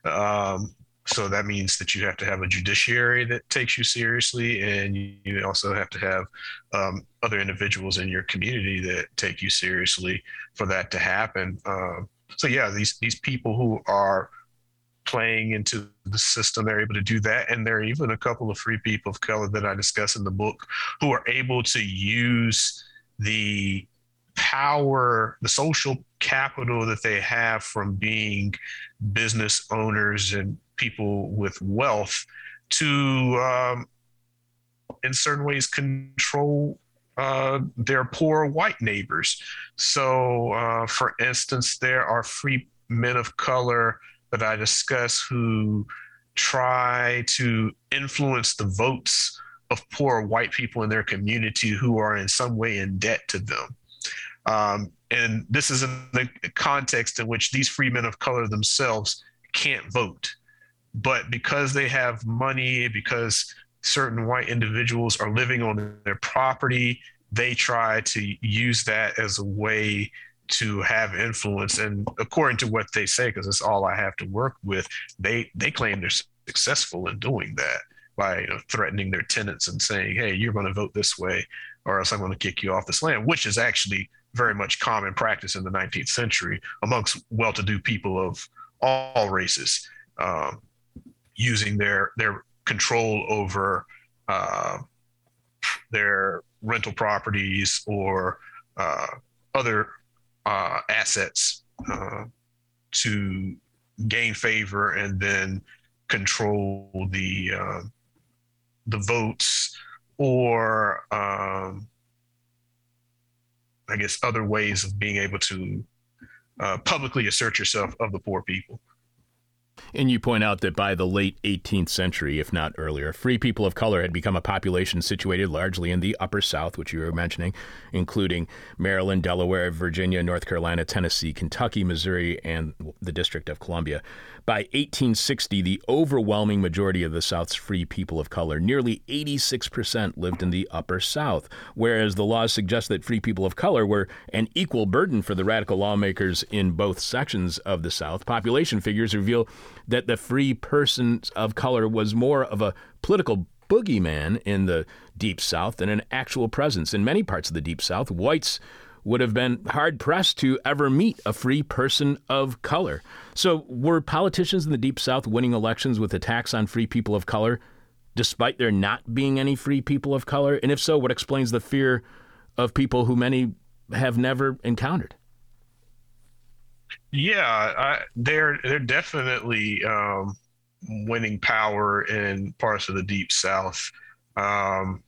Um, so that means that you have to have a judiciary that takes you seriously, and you also have to have um, other individuals in your community that take you seriously for that to happen. Um, so yeah, these these people who are playing into the system, they're able to do that, and there are even a couple of free people of color that I discuss in the book who are able to use the power, the social capital that they have from being business owners and people with wealth to, um, in certain ways, control uh, their poor white neighbors. So, uh, for instance, there are free men of color that I discuss who try to influence the votes of poor white people in their community who are in some way in debt to them. Um, and this is in the context in which these free men of color themselves can't vote. But because they have money, because certain white individuals are living on their property, they try to use that as a way to have influence. And according to what they say, because it's all I have to work with, they they claim they're successful in doing that by you know, threatening their tenants and saying, "Hey, you're going to vote this way, or else I'm going to kick you off this land," which is actually very much common practice in the 19th century amongst well-to-do people of all races, um, using their their control over uh, their rental properties or uh, other uh, assets uh, to gain favor and then control the uh, the votes or um, I guess other ways of being able to uh, publicly assert yourself of the poor people. And you point out that by the late 18th century, if not earlier, free people of color had become a population situated largely in the upper South, which you were mentioning, including Maryland, Delaware, Virginia, North Carolina, Tennessee, Kentucky, Missouri, and the District of Columbia. By 1860, the overwhelming majority of the South's free people of color, nearly 86%, lived in the upper South, whereas the laws suggest that free people of color were an equal burden for the radical lawmakers in both sections of the South. Population figures reveal that the free person of color was more of a political boogeyman in the Deep South than an actual presence. In many parts of the Deep South, whites would have been hard pressed to ever meet a free person of color. So, were politicians in the Deep South winning elections with attacks on free people of color, despite there not being any free people of color? And if so, what explains the fear of people who many have never encountered? Yeah, I, they're they're definitely um, winning power in parts of the Deep South. Um,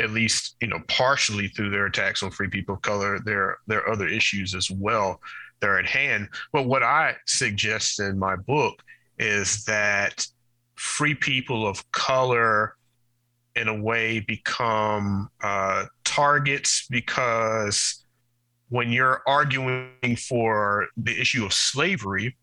at least you know partially through their attacks on free people of color there there are other issues as well that are at hand. But what i suggest in my book is that free people of color in a way become uh, targets because when you're arguing for the issue of slavery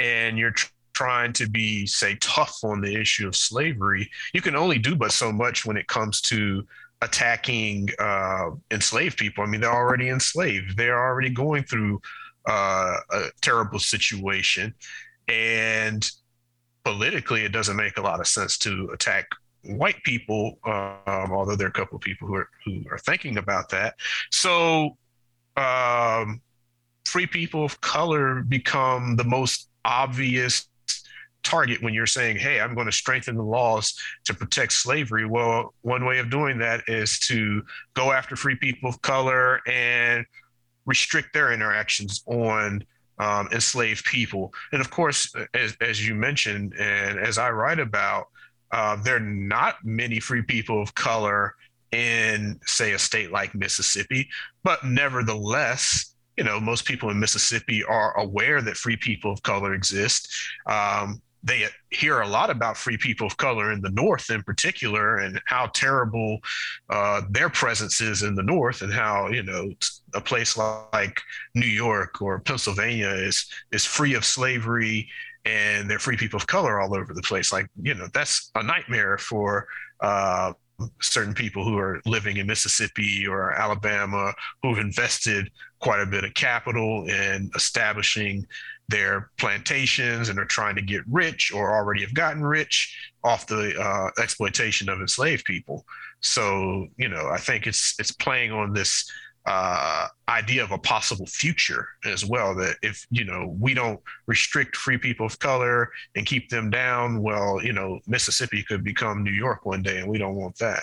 and you're trying to be, say, tough on the issue of slavery, you can only do but so much when it comes to attacking uh, enslaved people. I mean, they're already enslaved, they're already going through uh, a terrible situation. And politically, it doesn't make a lot of sense to attack white people, um, although there are a couple of people who are, who are thinking about that. So, um, free people of color become the most obvious target when you're saying, hey, I'm going to strengthen the laws to protect slavery. Well, one way of doing that is to go after free people of color and restrict their interactions on um, enslaved people. And of course, as, as you mentioned, and as I write about, uh, there are not many free people of color in, say, a state like Mississippi, but nevertheless, you know, most people in Mississippi are aware that free people of color exist. Um, they hear a lot about free people of color in the North, in particular, and how terrible uh, their presence is in the North, and how you know a place like New York or Pennsylvania is is free of slavery, and they're free people of color all over the place. Like you know, that's a nightmare for uh, certain people who are living in Mississippi or Alabama who've invested quite a bit of capital in establishing their plantations and are trying to get rich or already have gotten rich off the uh, exploitation of enslaved people. So, you know, I think it's it's playing on this uh, idea of a possible future as well. That if you know we don't restrict free people of color and keep them down, well, you know, Mississippi could become New York one day, and we don't want that.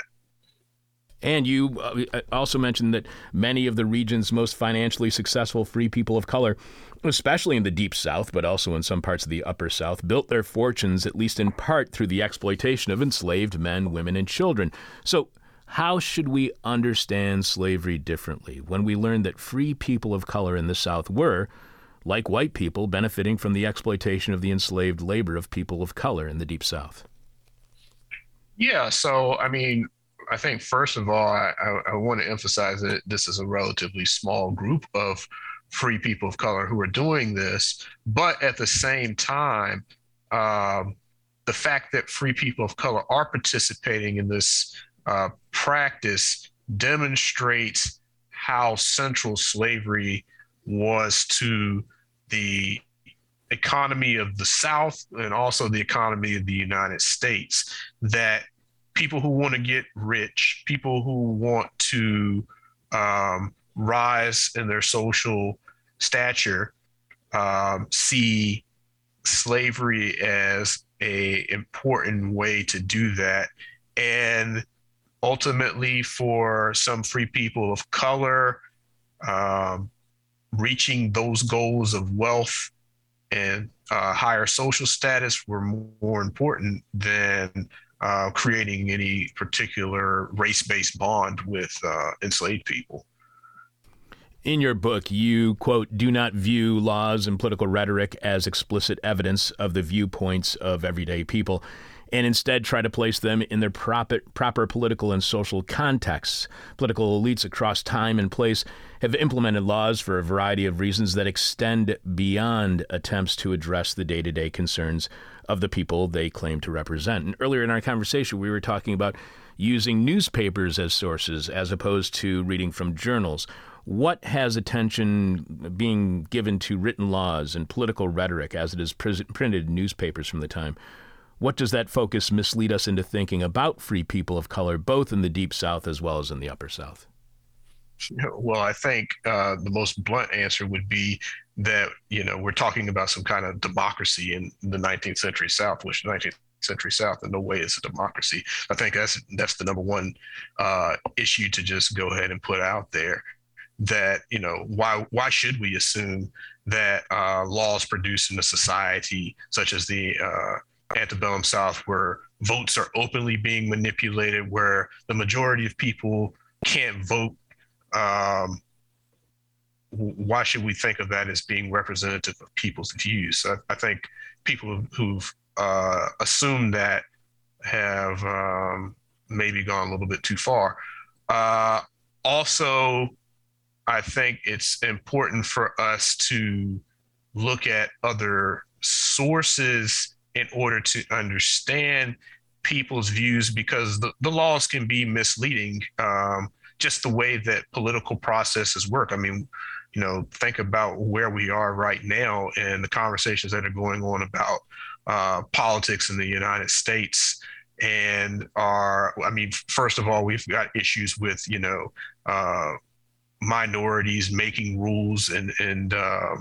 And you uh, also mentioned that many of the region's most financially successful free people of color, especially in the deep South, but also in some parts of the upper South, built their fortunes, at least in part, through the exploitation of enslaved men, women, and children. So, how should we understand slavery differently when we learn that free people of color in the South were, like white people, benefiting from the exploitation of the enslaved labor of people of color in the Deep South? Yeah, so I mean, I think first of all, I, I, want to emphasize that this is a relatively small group of free people of color who are doing this, but at the same time, um, the fact that free people of color are participating in this uh, practice demonstrates how central slavery was to the economy of the South and also the economy of the United States. That people who want to get rich, people who want to um, rise in their social stature, um, see slavery as a important way to do that, and ultimately for some free people of color, um, reaching those goals of wealth and uh, higher social status were more important than uh, creating any particular race-based bond with uh, enslaved people. In your book, you quote, do not view laws and political rhetoric as explicit evidence of the viewpoints of everyday people and instead try to place them in their proper, proper political and social contexts. Political elites across time and place have implemented laws for a variety of reasons that extend beyond attempts to address the day to day concerns of the people they claim to represent. And earlier in our conversation, we were talking about using newspapers as sources as opposed to reading from journals. What has attention being given to written laws and political rhetoric as it is printed in newspapers from the time? What does that focus mislead us into thinking about free people of color, both in the Deep South as well as in the Upper South? Well, I think uh, the most blunt answer would be that you know we're talking about some kind of democracy in the 19th century South, which 19th century South in no way is a democracy. I think that's that's the number one uh, issue to just go ahead and put out there. That you know why why should we assume that uh, laws produced in a society such as the uh, antebellum South, where votes are openly being manipulated, where the majority of people can't vote. Um, why should we think of that as being representative of people's views? I, I think people who've uh, assumed that have um, maybe gone a little bit too far. Uh, also, I think it's important for us to look at other sources in order to understand people's views because the, the laws can be misleading um, just the way that political processes work i mean you know think about where we are right now and the conversations that are going on about uh, politics in the united states and are i mean first of all we've got issues with you know uh, minorities making rules and and uh,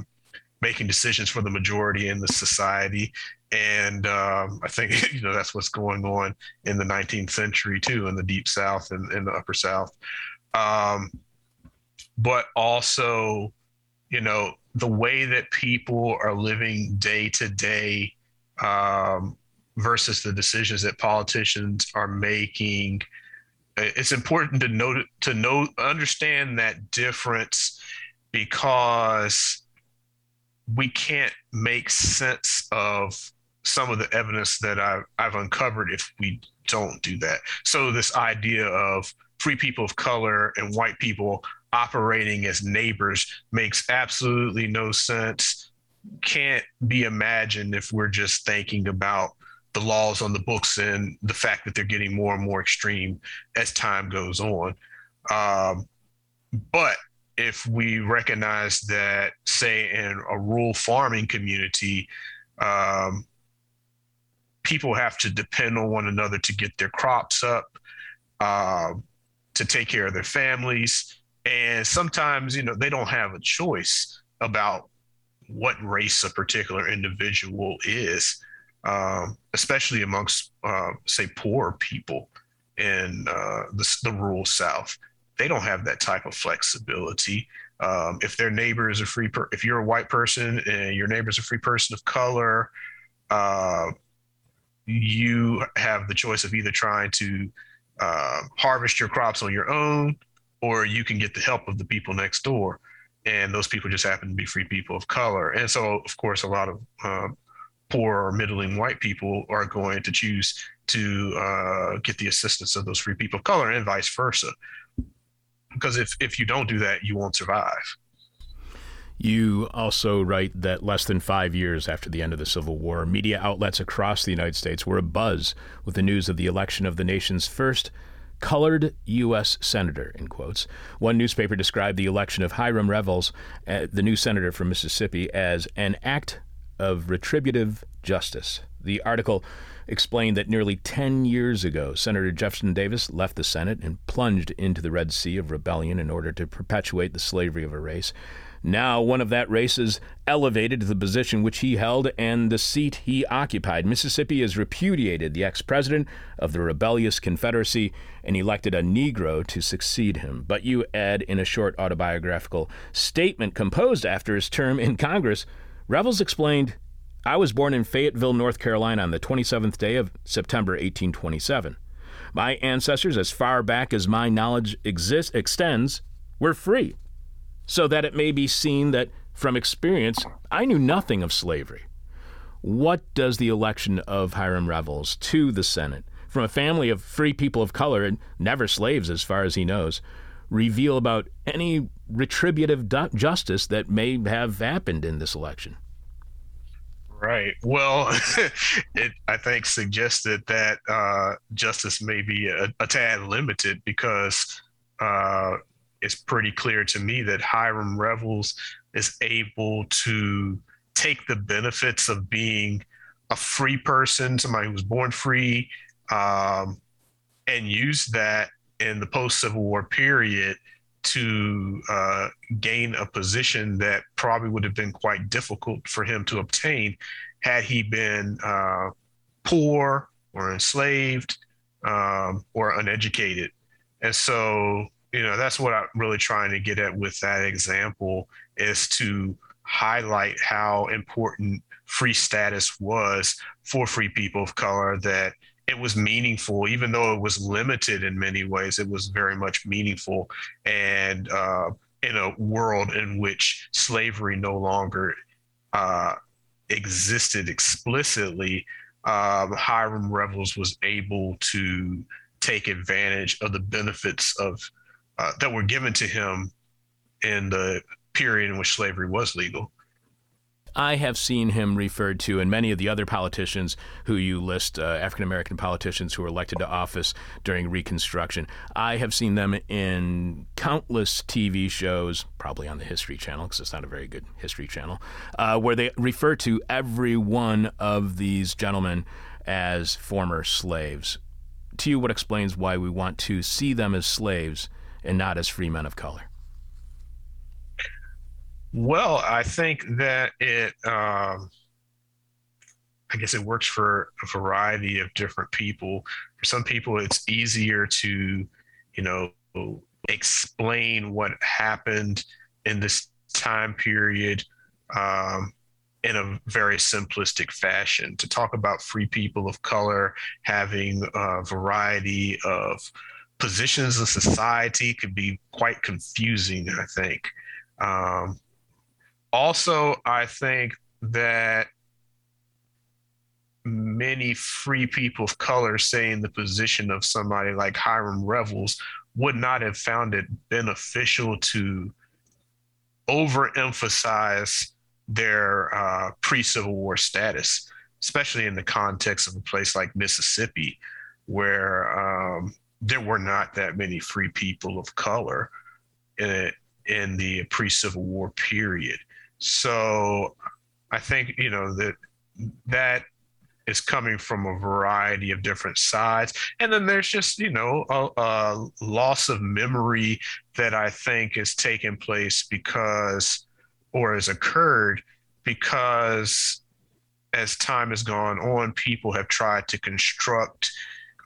making decisions for the majority in the society and um, I think (laughs) you know that's what's going on in the 19th century too, in the Deep South and in the Upper South. Um, but also, you know, the way that people are living day to day um, versus the decisions that politicians are making. It's important to know to know understand that difference because we can't make sense of some of the evidence that I've, I've uncovered if we don't do that. So this idea of free people of color and white people operating as neighbors makes absolutely no sense. Can't be imagined if we're just thinking about the laws on the books and the fact that they're getting more and more extreme as time goes on. Um, but if we recognize that, say, in a rural farming community, um, people have to depend on one another to get their crops up, uh, to take care of their families. And sometimes, you know, they don't have a choice about what race a particular individual is, um, especially amongst, uh, say, poor people in uh, the, the rural South they don't have that type of flexibility. Um, if their neighbor is a free, per- if you're a white person and your neighbor is a free person of color, uh, you have the choice of either trying to uh, harvest your crops on your own, or you can get the help of the people next door. And those people just happen to be free people of color. And so, of course, a lot of uh, poor or middling white people are going to choose to uh, get the assistance of those free people of color, and vice versa because if if you don't do that, you won't survive. You also write that less than five years after the end of the Civil War, media outlets across the United States were abuzz with the news of the election of the nation's first colored U.S. senator, in quotes. One newspaper described the election of Hiram Revels, uh, the new senator from Mississippi, as an act of retributive justice. The article explained that nearly 10 years ago, Senator Jefferson Davis left the Senate and plunged into the Red Sea of rebellion in order to perpetuate the slavery of a race. Now, one of that race elevated to the position which he held and the seat he occupied. Mississippi has repudiated the ex president of the rebellious Confederacy and elected a Negro to succeed him. But you add in a short autobiographical statement composed after his term in Congress, Revels explained I was born in Fayetteville, North Carolina on the 27th day of September 1827. My ancestors, as far back as my knowledge exists, extends, were free, so that it may be seen that from experience I knew nothing of slavery. What does the election of Hiram Revels to the Senate, from a family of free people of color and never slaves as far as he knows, reveal about any retributive justice that may have happened in this election? Right. Well, (laughs) it I think suggested that uh, justice may be a, a tad limited because uh, it's pretty clear to me that Hiram Revels is able to take the benefits of being a free person, somebody who was born free, um, and use that in the post Civil War period to uh, gain a position that probably would have been quite difficult for him to obtain had he been uh, poor or enslaved um, or uneducated. And so, you know, that's what I'm really trying to get at with that example is to highlight how important free status was for free people of color that it was meaningful, even though it was limited in many ways. It was very much meaningful, and uh, in a world in which slavery no longer uh, existed explicitly, um, Hiram Revels was able to take advantage of the benefits of uh, that were given to him in the period in which slavery was legal. I have seen him referred to, and many of the other politicians who you list, uh, African American politicians who were elected to office during Reconstruction, I have seen them in countless TV shows, probably on the History Channel, because it's not a very good History Channel, uh, where they refer to every one of these gentlemen as former slaves. To you, what explains why we want to see them as slaves and not as free men of color? Well, I think that it, um, I guess it works for a variety of different people. For some people, it's easier to, you know, explain what happened in this time period um, in a very simplistic fashion. To talk about free people of color having a variety of positions in society could be quite confusing, I think. Um, also, I think that many free people of color, say in the position of somebody like Hiram Revels, would not have found it beneficial to overemphasize their uh, pre Civil War status, especially in the context of a place like Mississippi, where um, there were not that many free people of color in, in the pre Civil War period. So I think, you know, that that is coming from a variety of different sides. And then there's just, you know, a, a loss of memory that I think is taking place because, or has occurred because as time has gone on, people have tried to construct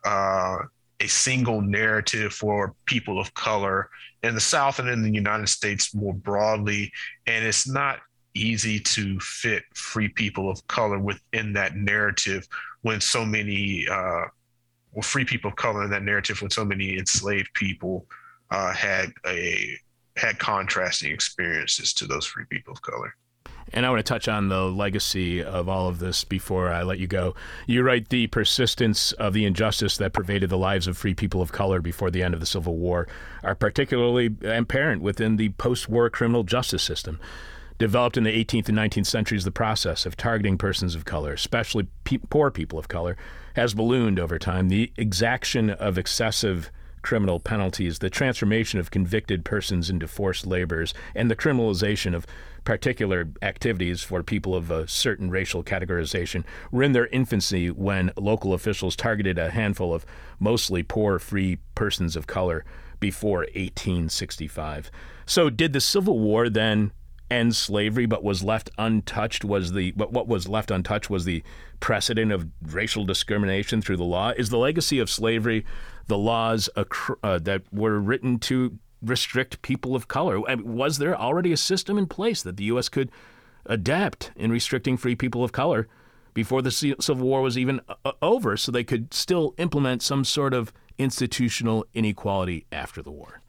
uh, a single narrative for people of color in the South and in the United States more broadly. And it's not easy to fit free people of color within that narrative when so many uh, well, free people of color in that narrative when so many enslaved people uh, had a had contrasting experiences to those free people of color. And I want to touch on the legacy of all of this before I let you go. You write the persistence of the injustice that pervaded the lives of free people of color before the end of the Civil War are particularly apparent within the post war criminal justice system. Developed in the 18th and 19th centuries, the process of targeting persons of color, especially pe- poor people of color, has ballooned over time. The exaction of excessive criminal penalties, the transformation of convicted persons into forced laborers, and the criminalization of particular activities for people of a certain racial categorization were in their infancy when local officials targeted a handful of mostly poor, free persons of color before 1865. So, did the Civil War then end slavery, but was left untouched was the but what was left untouched was the precedent of racial discrimination through the law. Is the legacy of slavery the laws uh, that were written to restrict people of color? I mean, was there already a system in place that the U.S. could adapt in restricting free people of color before the Civil War was even uh, over, so they could still implement some sort of institutional inequality after the war?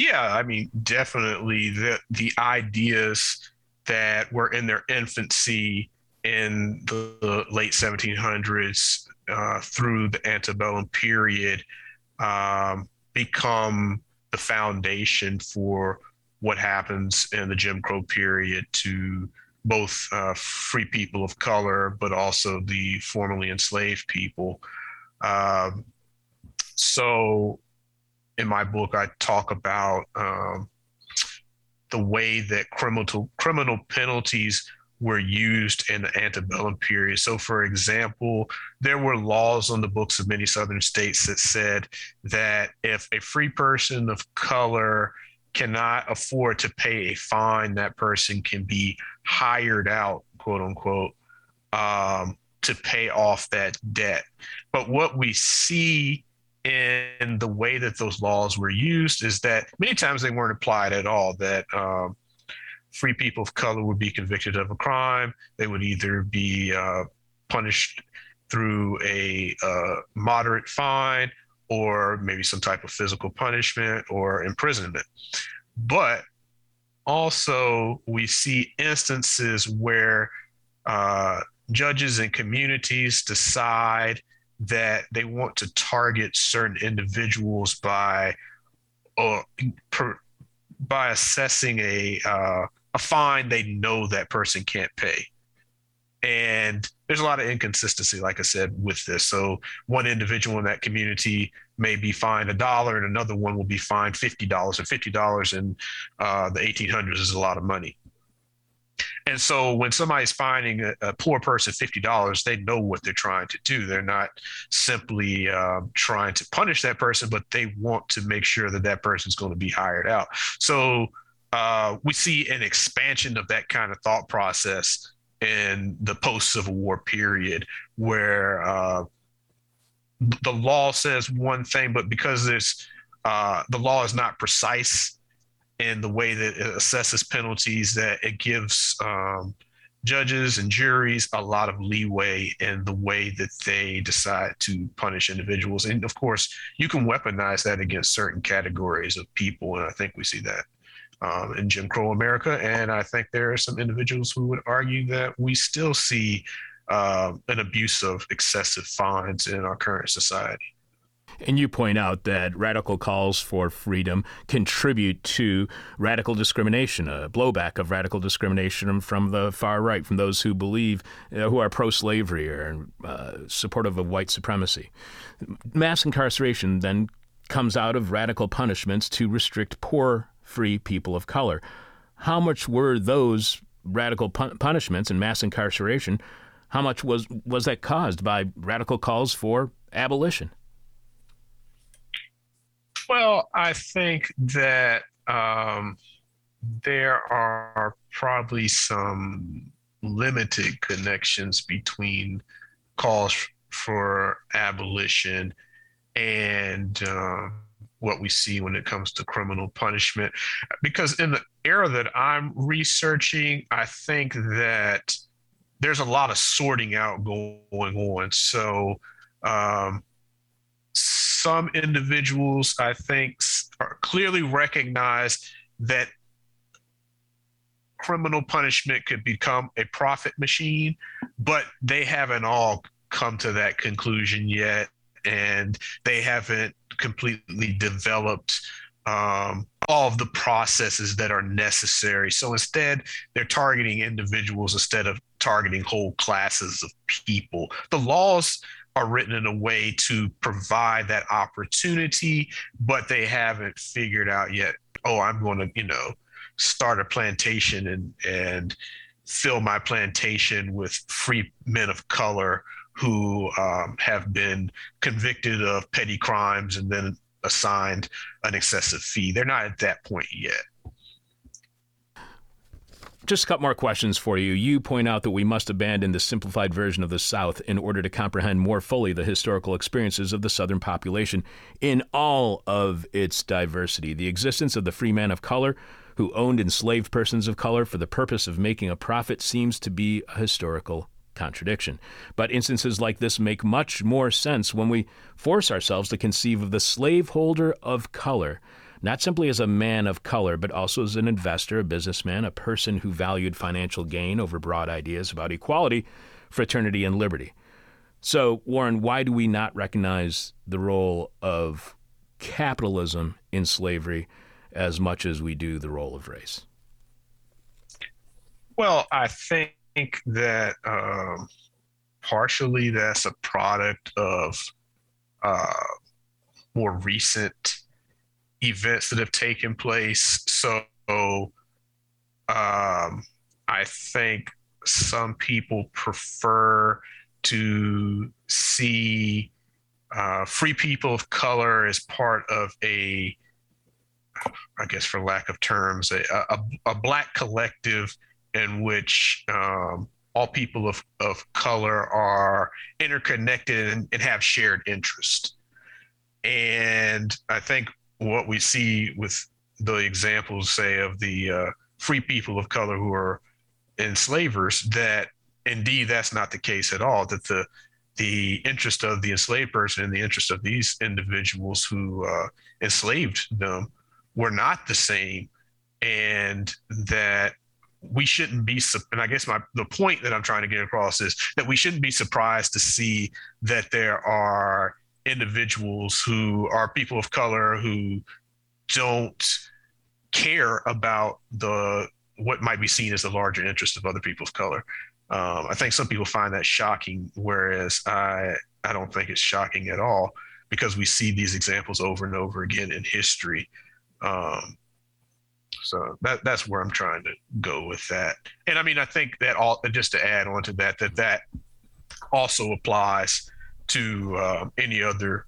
Yeah, I mean, definitely the the ideas that were in their infancy in the, late 1700s uh, through the antebellum period um, become the foundation for what happens in the Jim Crow period to both uh, free people of color, but also the formerly enslaved people. Um, so in my book, I talk about um, the way that criminal criminal penalties were used in the antebellum period. So, for example, there were laws on the books of many southern states that said that if a free person of color cannot afford to pay a fine, that person can be hired out, quote unquote, um, to pay off that debt. But what we see in the way that those laws were used is that many times they weren't applied at all. That um, free people of color would be convicted of a crime, they would either be uh, punished through a uh, moderate fine or maybe some type of physical punishment or imprisonment. But also, we see instances where uh, judges and communities decide that they want to target certain individuals by uh, per, by assessing a uh, a fine they know that person can't pay. And there's a lot of inconsistency, like I said, with this. So one individual in that community may be fined a dollar, and another one will be fined fifty dollars. And fifty dollars in uh, the 1800s is a lot of money. And so when somebody's finding a, a poor person $50, they know what they're trying to do. They're not simply uh, trying to punish that person, but they want to make sure that that person's going to be hired out. So uh, we see an expansion of that kind of thought process in the post Civil War period where uh, the law says one thing, but because there's uh, the law is not precise in the way that it assesses penalties, that it gives um, judges and juries a lot of leeway in the way that they decide to punish individuals. And of course, you can weaponize that against certain categories of people. And I think we see that um, in Jim Crow America. And I think there are some individuals who would argue that we still see uh, an abuse of excessive fines in our current society. And you point out that radical calls for freedom contribute to radical discrimination, a blowback of radical discrimination from the far right, from those who believe, uh, who are pro slavery or uh, supportive of white supremacy. Mass incarceration then comes out of radical punishments to restrict poor, free people of color. How much were those radical pun- punishments and mass incarceration? How much was, was that caused by radical calls for abolition? Well, I think that um, there are probably some limited connections between calls for abolition and uh, what we see when it comes to criminal punishment. Because in the era that I'm researching, I think that there's a lot of sorting out going on. So, um, some individuals, I think, are clearly recognize that criminal punishment could become a profit machine, but they haven't all come to that conclusion yet. And they haven't completely developed um, all of the processes that are necessary. So instead, they're targeting individuals instead of targeting whole classes of people. The laws are written in a way to provide that opportunity, but they haven't figured out yet. Oh, I'm going to, you know, start a plantation and and fill my plantation with free men of color who um, have been convicted of petty crimes and then assigned an excessive fee. They're not at that point yet just a couple more questions for you. You point out that we must abandon the simplified version of the South in order to comprehend more fully the historical experiences of the Southern population in all of its diversity. The existence of the free man of color who owned enslaved persons of color for the purpose of making a profit seems to be a historical contradiction. But instances like this make much more sense when we force ourselves to conceive of the slaveholder of color not simply as a man of color, but also as an investor, a businessman, a person who valued financial gain over broad ideas about equality, fraternity, and liberty. So, Warren, why do we not recognize the role of capitalism in slavery as much as we do the role of race? Well, I think that um, partially that's a product of uh, more recent events that have taken place. So um, I think some people prefer to see uh, free people of color as part of a, I guess for lack of terms, a, a, a black collective in which um, all people of, of color are interconnected and, and have shared interest. And I think what we see with the examples, say, of the uh, free people of color who are enslavers, that indeed that's not the case at all. That the the interest of the enslaved person and the interest of these individuals who uh, enslaved them were not the same, and that we shouldn't be and i guess my the point that i'm trying to get across is that we shouldn't be surprised to see that there are individuals who are people of color who don't care about the what might be seen as the larger interest of other people of color. Um, I think some people find that shocking, whereas I I don't think it's shocking at all because we see these examples over and over again in history. Um, so that that's where I'm trying to go with that. And I mean, I think that all just to add on to that, that that also applies to uh, any other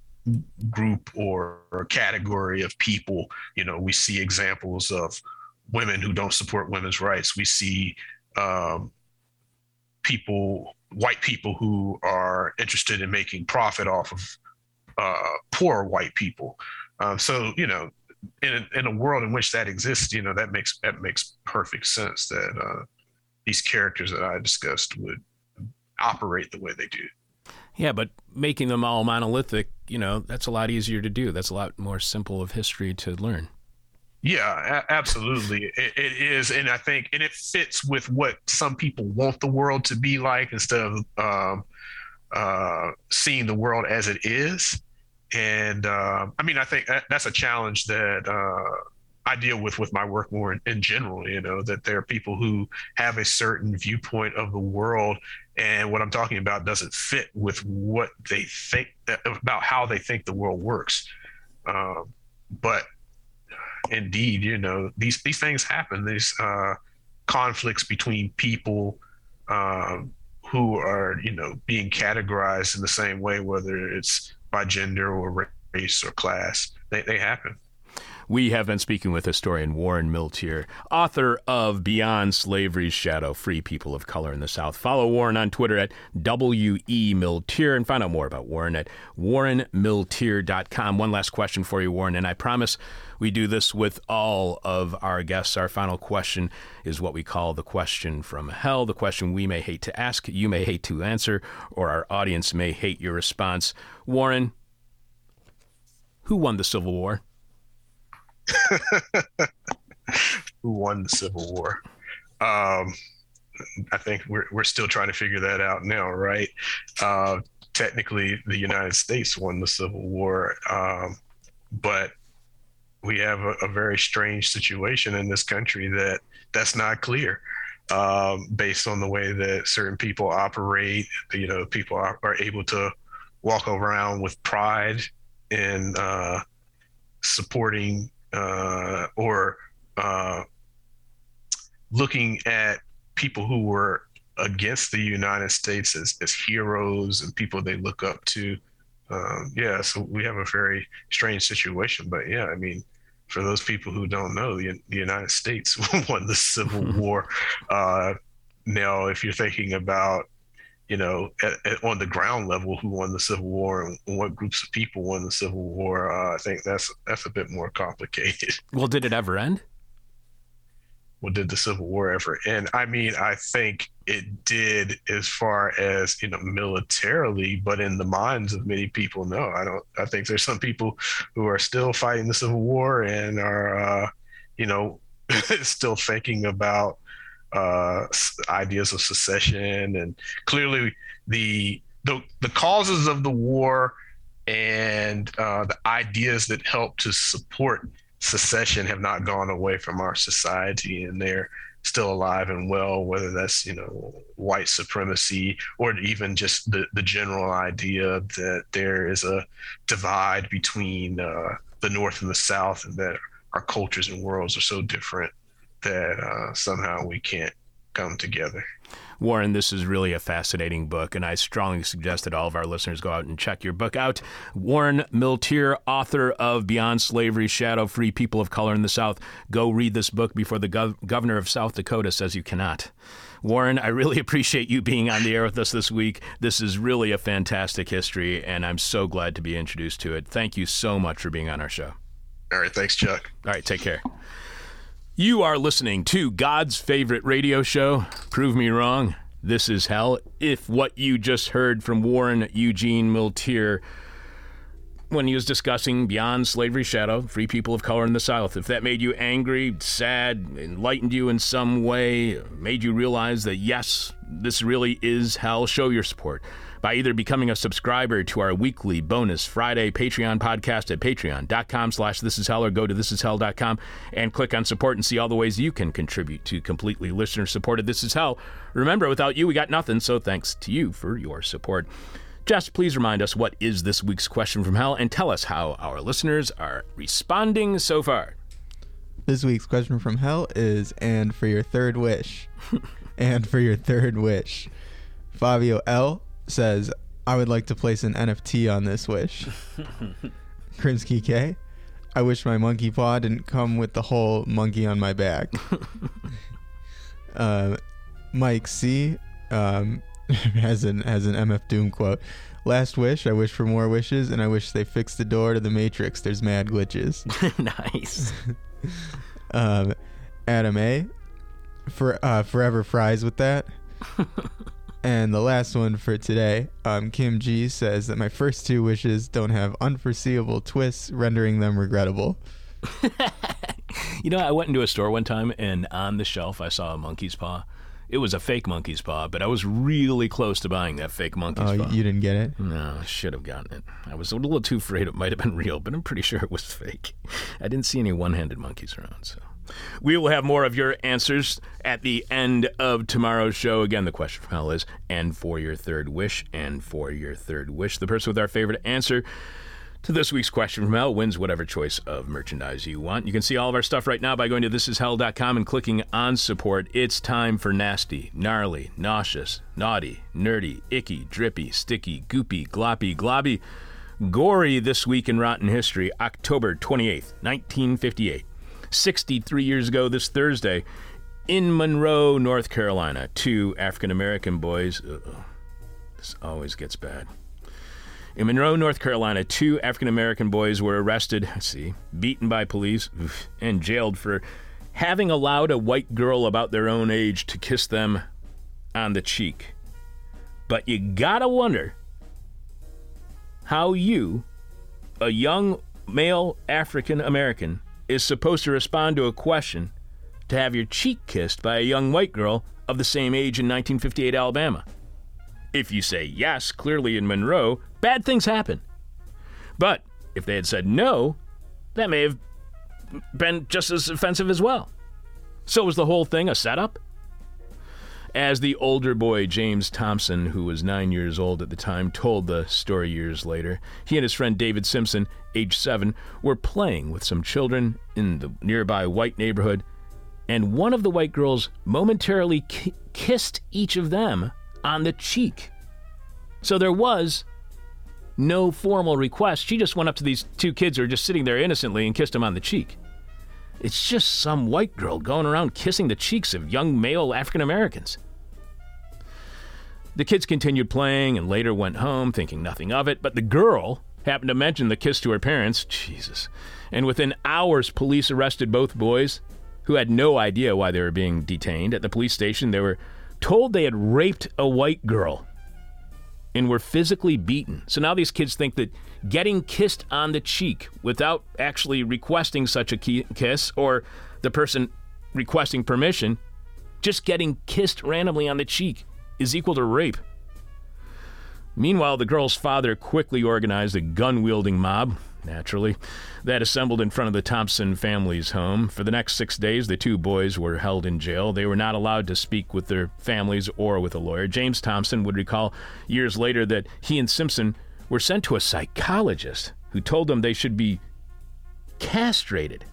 group or, or, category of people. You know, we see examples of women who don't support women's rights. We see um, people, white people who are interested in making profit off of uh, poor white people. Um, so, you know, in a, in a world in which that exists, you know, that makes that makes perfect sense that uh, these characters that I discussed would operate the way they do. Yeah, but making them all monolithic, you know, that's a lot easier to do. That's a lot more simple of history to learn. Yeah, a- absolutely. It, it is, and I think, and it fits with what some people want the world to be like instead of um, uh, seeing the world as it is. And uh, I mean, I think that, that's a challenge that uh, I deal with with my work more in, in, general. You know, that there are people who have a certain viewpoint of the world, and what I'm talking about doesn't fit with what they think about how they think the world works. Um, but indeed, you know, these these things happen. These uh, conflicts between people um, who are, you know, being categorized in the same way, whether it's by gender or race or class, they, they happen. We have been speaking with historian Warren Milteer, author of Beyond Slavery's Shadow Free People of Color in the South. Follow Warren on Twitter at W.E. Milteer and find out more about Warren at warrenmilteer.com. One last question for you, Warren, and I promise we do this with all of our guests. Our final question is what we call the question from hell, the question we may hate to ask, you may hate to answer, or our audience may hate your response. Warren, who won the Civil War? Who won the Civil War. Um, I think we're we're still trying to figure that out now, right? Uh, technically, the United States won the Civil War, um, but we have a, a, very strange situation in this country that that's not clear. Um, based on the way that certain people operate, you know, people are, are able to walk around with pride in uh, supporting uh, or uh, looking at people who were against the United States as, as heroes and people they look up to. Um, yeah, so we have a very strange situation. But yeah, I mean, for those people who don't know, the, the United States (laughs) won the Civil (laughs) War. Uh, now, if you're thinking about you know, at, at, on the ground level, who won the Civil War and what groups of people won the Civil War. Uh, I think that's that's a bit more complicated. (laughs) Well, did it ever end? Well, did the Civil War ever end? I mean, I think it did as far as you know militarily, but in the minds of many people, no. I don't. I think there's some people who are still fighting the Civil War and are, uh, you know, (laughs) still thinking about uh, ideas of secession, and clearly the the, the causes of the war and uh, the ideas that help to support secession have not gone away from our society, and they're still alive and well. Whether that's you know white supremacy or even just the the general idea that there is a divide between uh, the North and the South, and that our cultures and worlds are so different that uh, somehow we can't come together. Warren, this is really a fascinating book, and I strongly suggest that all of our listeners go out and check your book out. Warren Milteer, author of Beyond Slavery Shadow Free People of Color in the South. Go read this book before the gov- governor of South Dakota says you cannot. Warren, I really (laughs) appreciate you being on the air with us this week. This is really a fantastic history, and I'm so glad to be introduced to it. Thank you so much for being on our show. All right. Thanks, Chuck. All right. Take care. You are listening to God's favorite radio show. Prove me wrong. This is hell. If what you just heard from Warren Eugene Milteer when he was discussing Beyond Slavery Shadow, Free People of Color in the South, if that made you angry, sad, enlightened you in some way, made you realize that yes, this really is hell, show your support by either becoming a subscriber to our weekly bonus Friday Patreon podcast at patreon.com slash this is hell or go to thisishell.com and click on support and see all the ways you can contribute to completely listener supported This Is Hell. Remember, without you, we got nothing, so thanks to you for your support. Jess, please remind us what is this week's question from hell and tell us how our listeners are responding so far. This week's question from hell is and for your third wish. (laughs) and for your third wish. Fabio L says, I would like to place an NFT on this wish. (laughs) Krinsky K. I wish my monkey paw didn't come with the whole monkey on my back. (laughs) uh, Mike C. Um, (laughs) has an has an MF Doom quote. Last wish. I wish for more wishes, and I wish they fix the door to the Matrix. There's mad glitches. nice. um, Adam A. for uh, forever fries with that. And the last one for today, um, Kim G says that my first two wishes don't have unforeseeable twists, rendering them regrettable. (laughs) You know, I went into a store one time and on the shelf I saw a monkey's paw. It was a fake monkey's paw, but I was really close to buying that fake monkey's Oh, paw. you didn't get it? No, I should have gotten it. I was a little too afraid it might have been real, but I'm pretty sure it was fake. I didn't see any one handed monkeys around, so. We will have more of your answers at the end of tomorrow's show. Again, the question from hell is, and for your third wish, and for your third wish, the person with our favorite answer to this week's question from hell wins whatever choice of merchandise you want. You can see all of our stuff right now by going to thisishell.com and clicking on support. It's time for nasty, gnarly, nauseous, naughty, nerdy, icky, drippy, sticky, goopy, gloppy, globby, gory this week in rotten history, October 28th, 1958. 63 years ago this Thursday in Monroe, North Carolina, two African American boys. Uh-oh. This always gets bad. In Monroe, North Carolina, two African American boys were arrested, (laughs) see, beaten by police, and jailed for having allowed a white girl about their own age to kiss them on the cheek. But you gotta wonder how you, a young male African American, is supposed to respond to a question to have your cheek kissed by a young white girl of the same age in 1958 Alabama. If you say yes, clearly in Monroe, bad things happen. But if they had said no, that may have been just as offensive as well. So was the whole thing a setup? As the older boy, James Thompson, who was nine years old at the time, told the story years later, he and his friend David Simpson, age seven, were playing with some children in the nearby white neighborhood, and one of the white girls momentarily ki- kissed each of them on the cheek. So there was no formal request. She just went up to these two kids who were just sitting there innocently and kissed them on the cheek. It's just some white girl going around kissing the cheeks of young male African Americans. The kids continued playing and later went home thinking nothing of it, but the girl happened to mention the kiss to her parents. Jesus. And within hours, police arrested both boys, who had no idea why they were being detained. At the police station, they were told they had raped a white girl and were physically beaten. So now these kids think that getting kissed on the cheek without actually requesting such a kiss or the person requesting permission, just getting kissed randomly on the cheek is equal to rape. Meanwhile, the girl's father quickly organized a gun wielding mob, naturally, that assembled in front of the Thompson family's home. For the next six days, the two boys were held in jail. They were not allowed to speak with their families or with a lawyer. James Thompson would recall years later that he and Simpson were sent to a psychologist who told them they should be castrated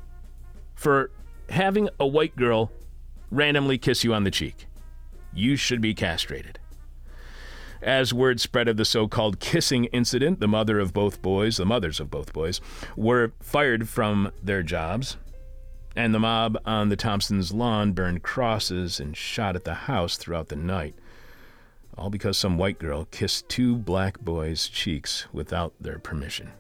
for having a white girl randomly kiss you on the cheek. You should be castrated. As word spread of the so called kissing incident, the mother of both boys, the mothers of both boys, were fired from their jobs, and the mob on the Thompsons' lawn burned crosses and shot at the house throughout the night. All because some white girl kissed two black boys' cheeks without their permission.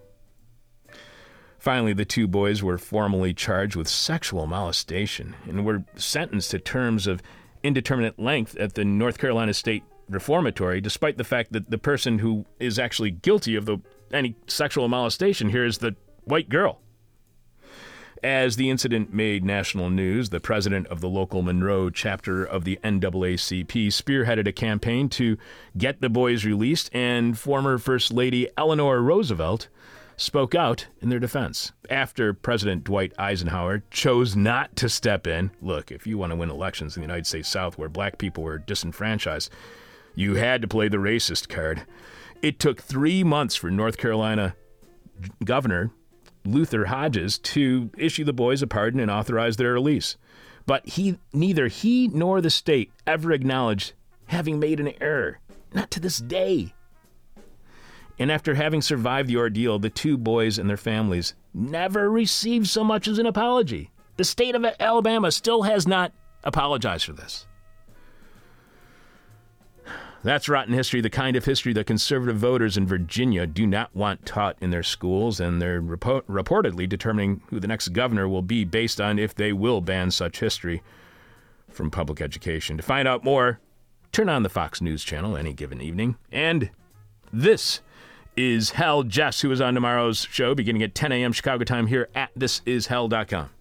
Finally, the two boys were formally charged with sexual molestation and were sentenced to terms of indeterminate length at the North Carolina State Reformatory, despite the fact that the person who is actually guilty of the any sexual molestation here is the white girl. As the incident made national news, the president of the local Monroe chapter of the NAACP spearheaded a campaign to get the boys released, and former First Lady Eleanor Roosevelt spoke out in their defense. After President Dwight Eisenhower chose not to step in, look, if you want to win elections in the United States South where black people were disenfranchised, you had to play the racist card. It took three months for North Carolina Governor Luther Hodges to issue the boys a pardon and authorize their release. But he neither he nor the state ever acknowledged having made an error. Not to this day. And after having survived the ordeal, the two boys and their families never received so much as an apology. The state of Alabama still has not apologized for this. That's rotten history, the kind of history that conservative voters in Virginia do not want taught in their schools, and they're repo- reportedly determining who the next governor will be based on if they will ban such history. from public education. To find out more, turn on the Fox News channel any given evening. And this is Hell. Jess, who is on tomorrow's show beginning at 10 a.m. Chicago time here at thisishell.com.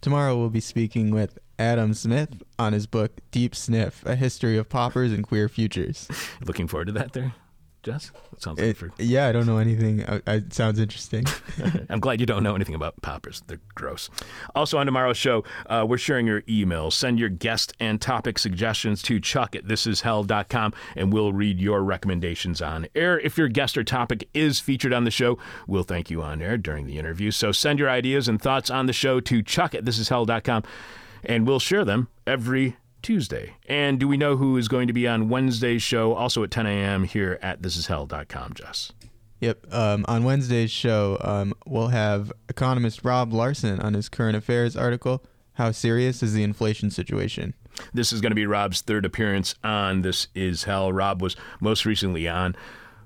Tomorrow we'll be speaking with Adam Zmith on his book Deep Sniff: A History of Poppers and Queer Futures. (laughs) Looking forward to that there, Jess? That sounds like It- for yeah, I don't know anything. Uh, it sounds interesting. (laughs) I'm glad you don't know anything about poppers. They're gross. Also, on tomorrow's show, uh, we're sharing your emails. Send your guest and topic suggestions to chuck at thisishell.com, and we'll read your recommendations on air. If your guest or topic is featured on the show, we'll thank you on air during the interview. So send your ideas and thoughts on the show to chuck at thisishell.com, and we'll share them every Tuesday. And do we know who is going to be on Wednesday's show, also at 10 a.m. here at thisishell.com, Jess? Yep. Um, on Wednesday's show, um, we'll have economist Rob Larson on his current affairs article, How Serious is the Inflation Situation? This is going to be Rob's third appearance on This Is Hell. Rob was most recently on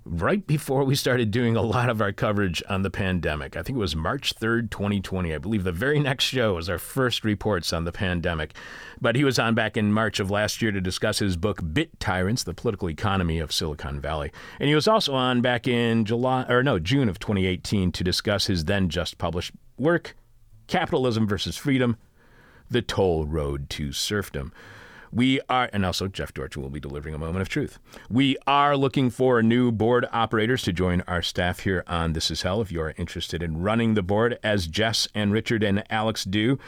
right before we started doing a lot of our coverage on the pandemic. I think it was March 3rd, 2020. I believe the very next show was our first reports on the pandemic. But he was on back in March of last year to discuss his book Bit Tyrants: The Political Economy of Silicon Valley. And he was also on back in July or no, June of 2018 to discuss his then just published work Capitalism versus Freedom: The Toll Road to Serfdom. We are, and also Jeff Dorchin will be delivering a moment of truth. We are looking for new board operators to join our staff here on This Is Hell. If you are interested in running the board, as Jess and Richard and Alex do,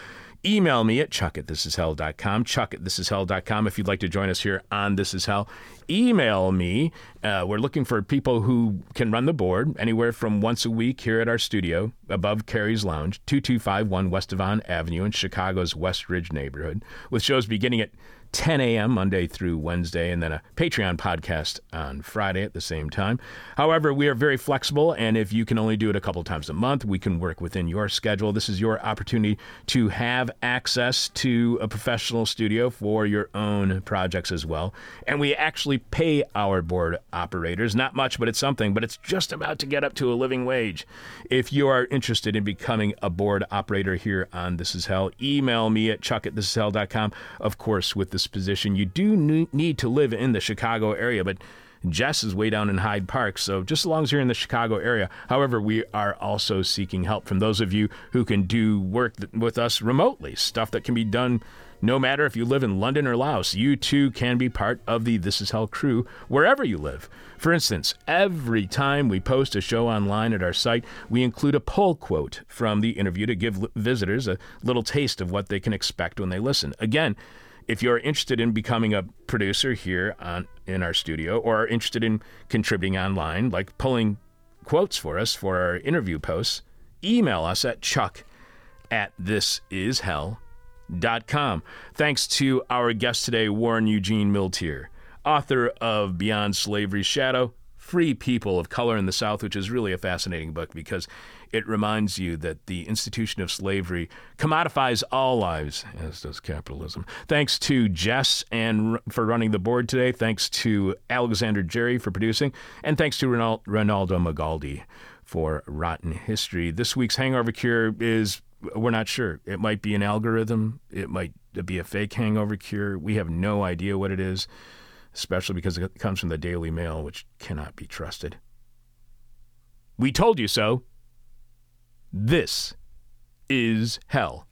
email me at chuck at thisishell.com. Chuck at thisishell.com if you'd like to join us here on This Is Hell. Email me. Uh, we're looking for people who can run the board anywhere from once a week here at our studio above Carrie's Lounge, 2251 West Devon Avenue in Chicago's West Ridge neighborhood, with shows beginning at 10 a.m. Monday through Wednesday, and then a Patreon podcast on Friday at the same time. However, we are very flexible, and if you can only do it a couple times a month, we can work within your schedule. This is your opportunity to have access to a professional studio for your own projects as well. And we actually pay our board operators, not much, but it's something, but it's just about to get up to a living wage. If you are interested in becoming a board operator here on This Is Hell, email me at chuck at thisishell.com. Of course, with this position, you do need to live in the Chicago area, but Jess is way down in Hyde Park, so just as long as you're in the Chicago area. However, we are also seeking help from those of you who can do work with us remotely, stuff that can be done no matter if you live in London or Laos. You too can be part of the This Is Hell crew wherever you live. For instance, every time we post a show online at our site, we include a pull quote from the interview to give visitors a little taste of what they can expect when they listen. Again, if you're interested in becoming a producer here on in our studio or are interested in contributing online, like pulling quotes for us for our interview posts, email us at chuck at thisishell.com. Thanks to our guest today, Warren Eugene Milteer, author of Beyond Slavery's Shadow, Free People of Color in the South, which is really a fascinating book because it reminds you that the institution of slavery commodifies all lives, as does capitalism. Thanks to Jess and for running the board today. Thanks to Alexander Jerry for producing, and thanks to Ronal- Ronaldo Magaldi for Rotten History. This week's Hangover Cure is we're not sure. It might be an algorithm. It might be a fake hangover cure. We have no idea what it is, especially because it comes from the Daily Mail, which cannot be trusted. We told you so. This is hell.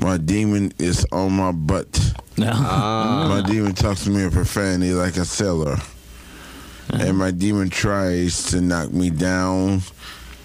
My demon is on my butt. (laughs) Ah. My demon talks to me in profanity like a sailor. And my demon tries to knock me down.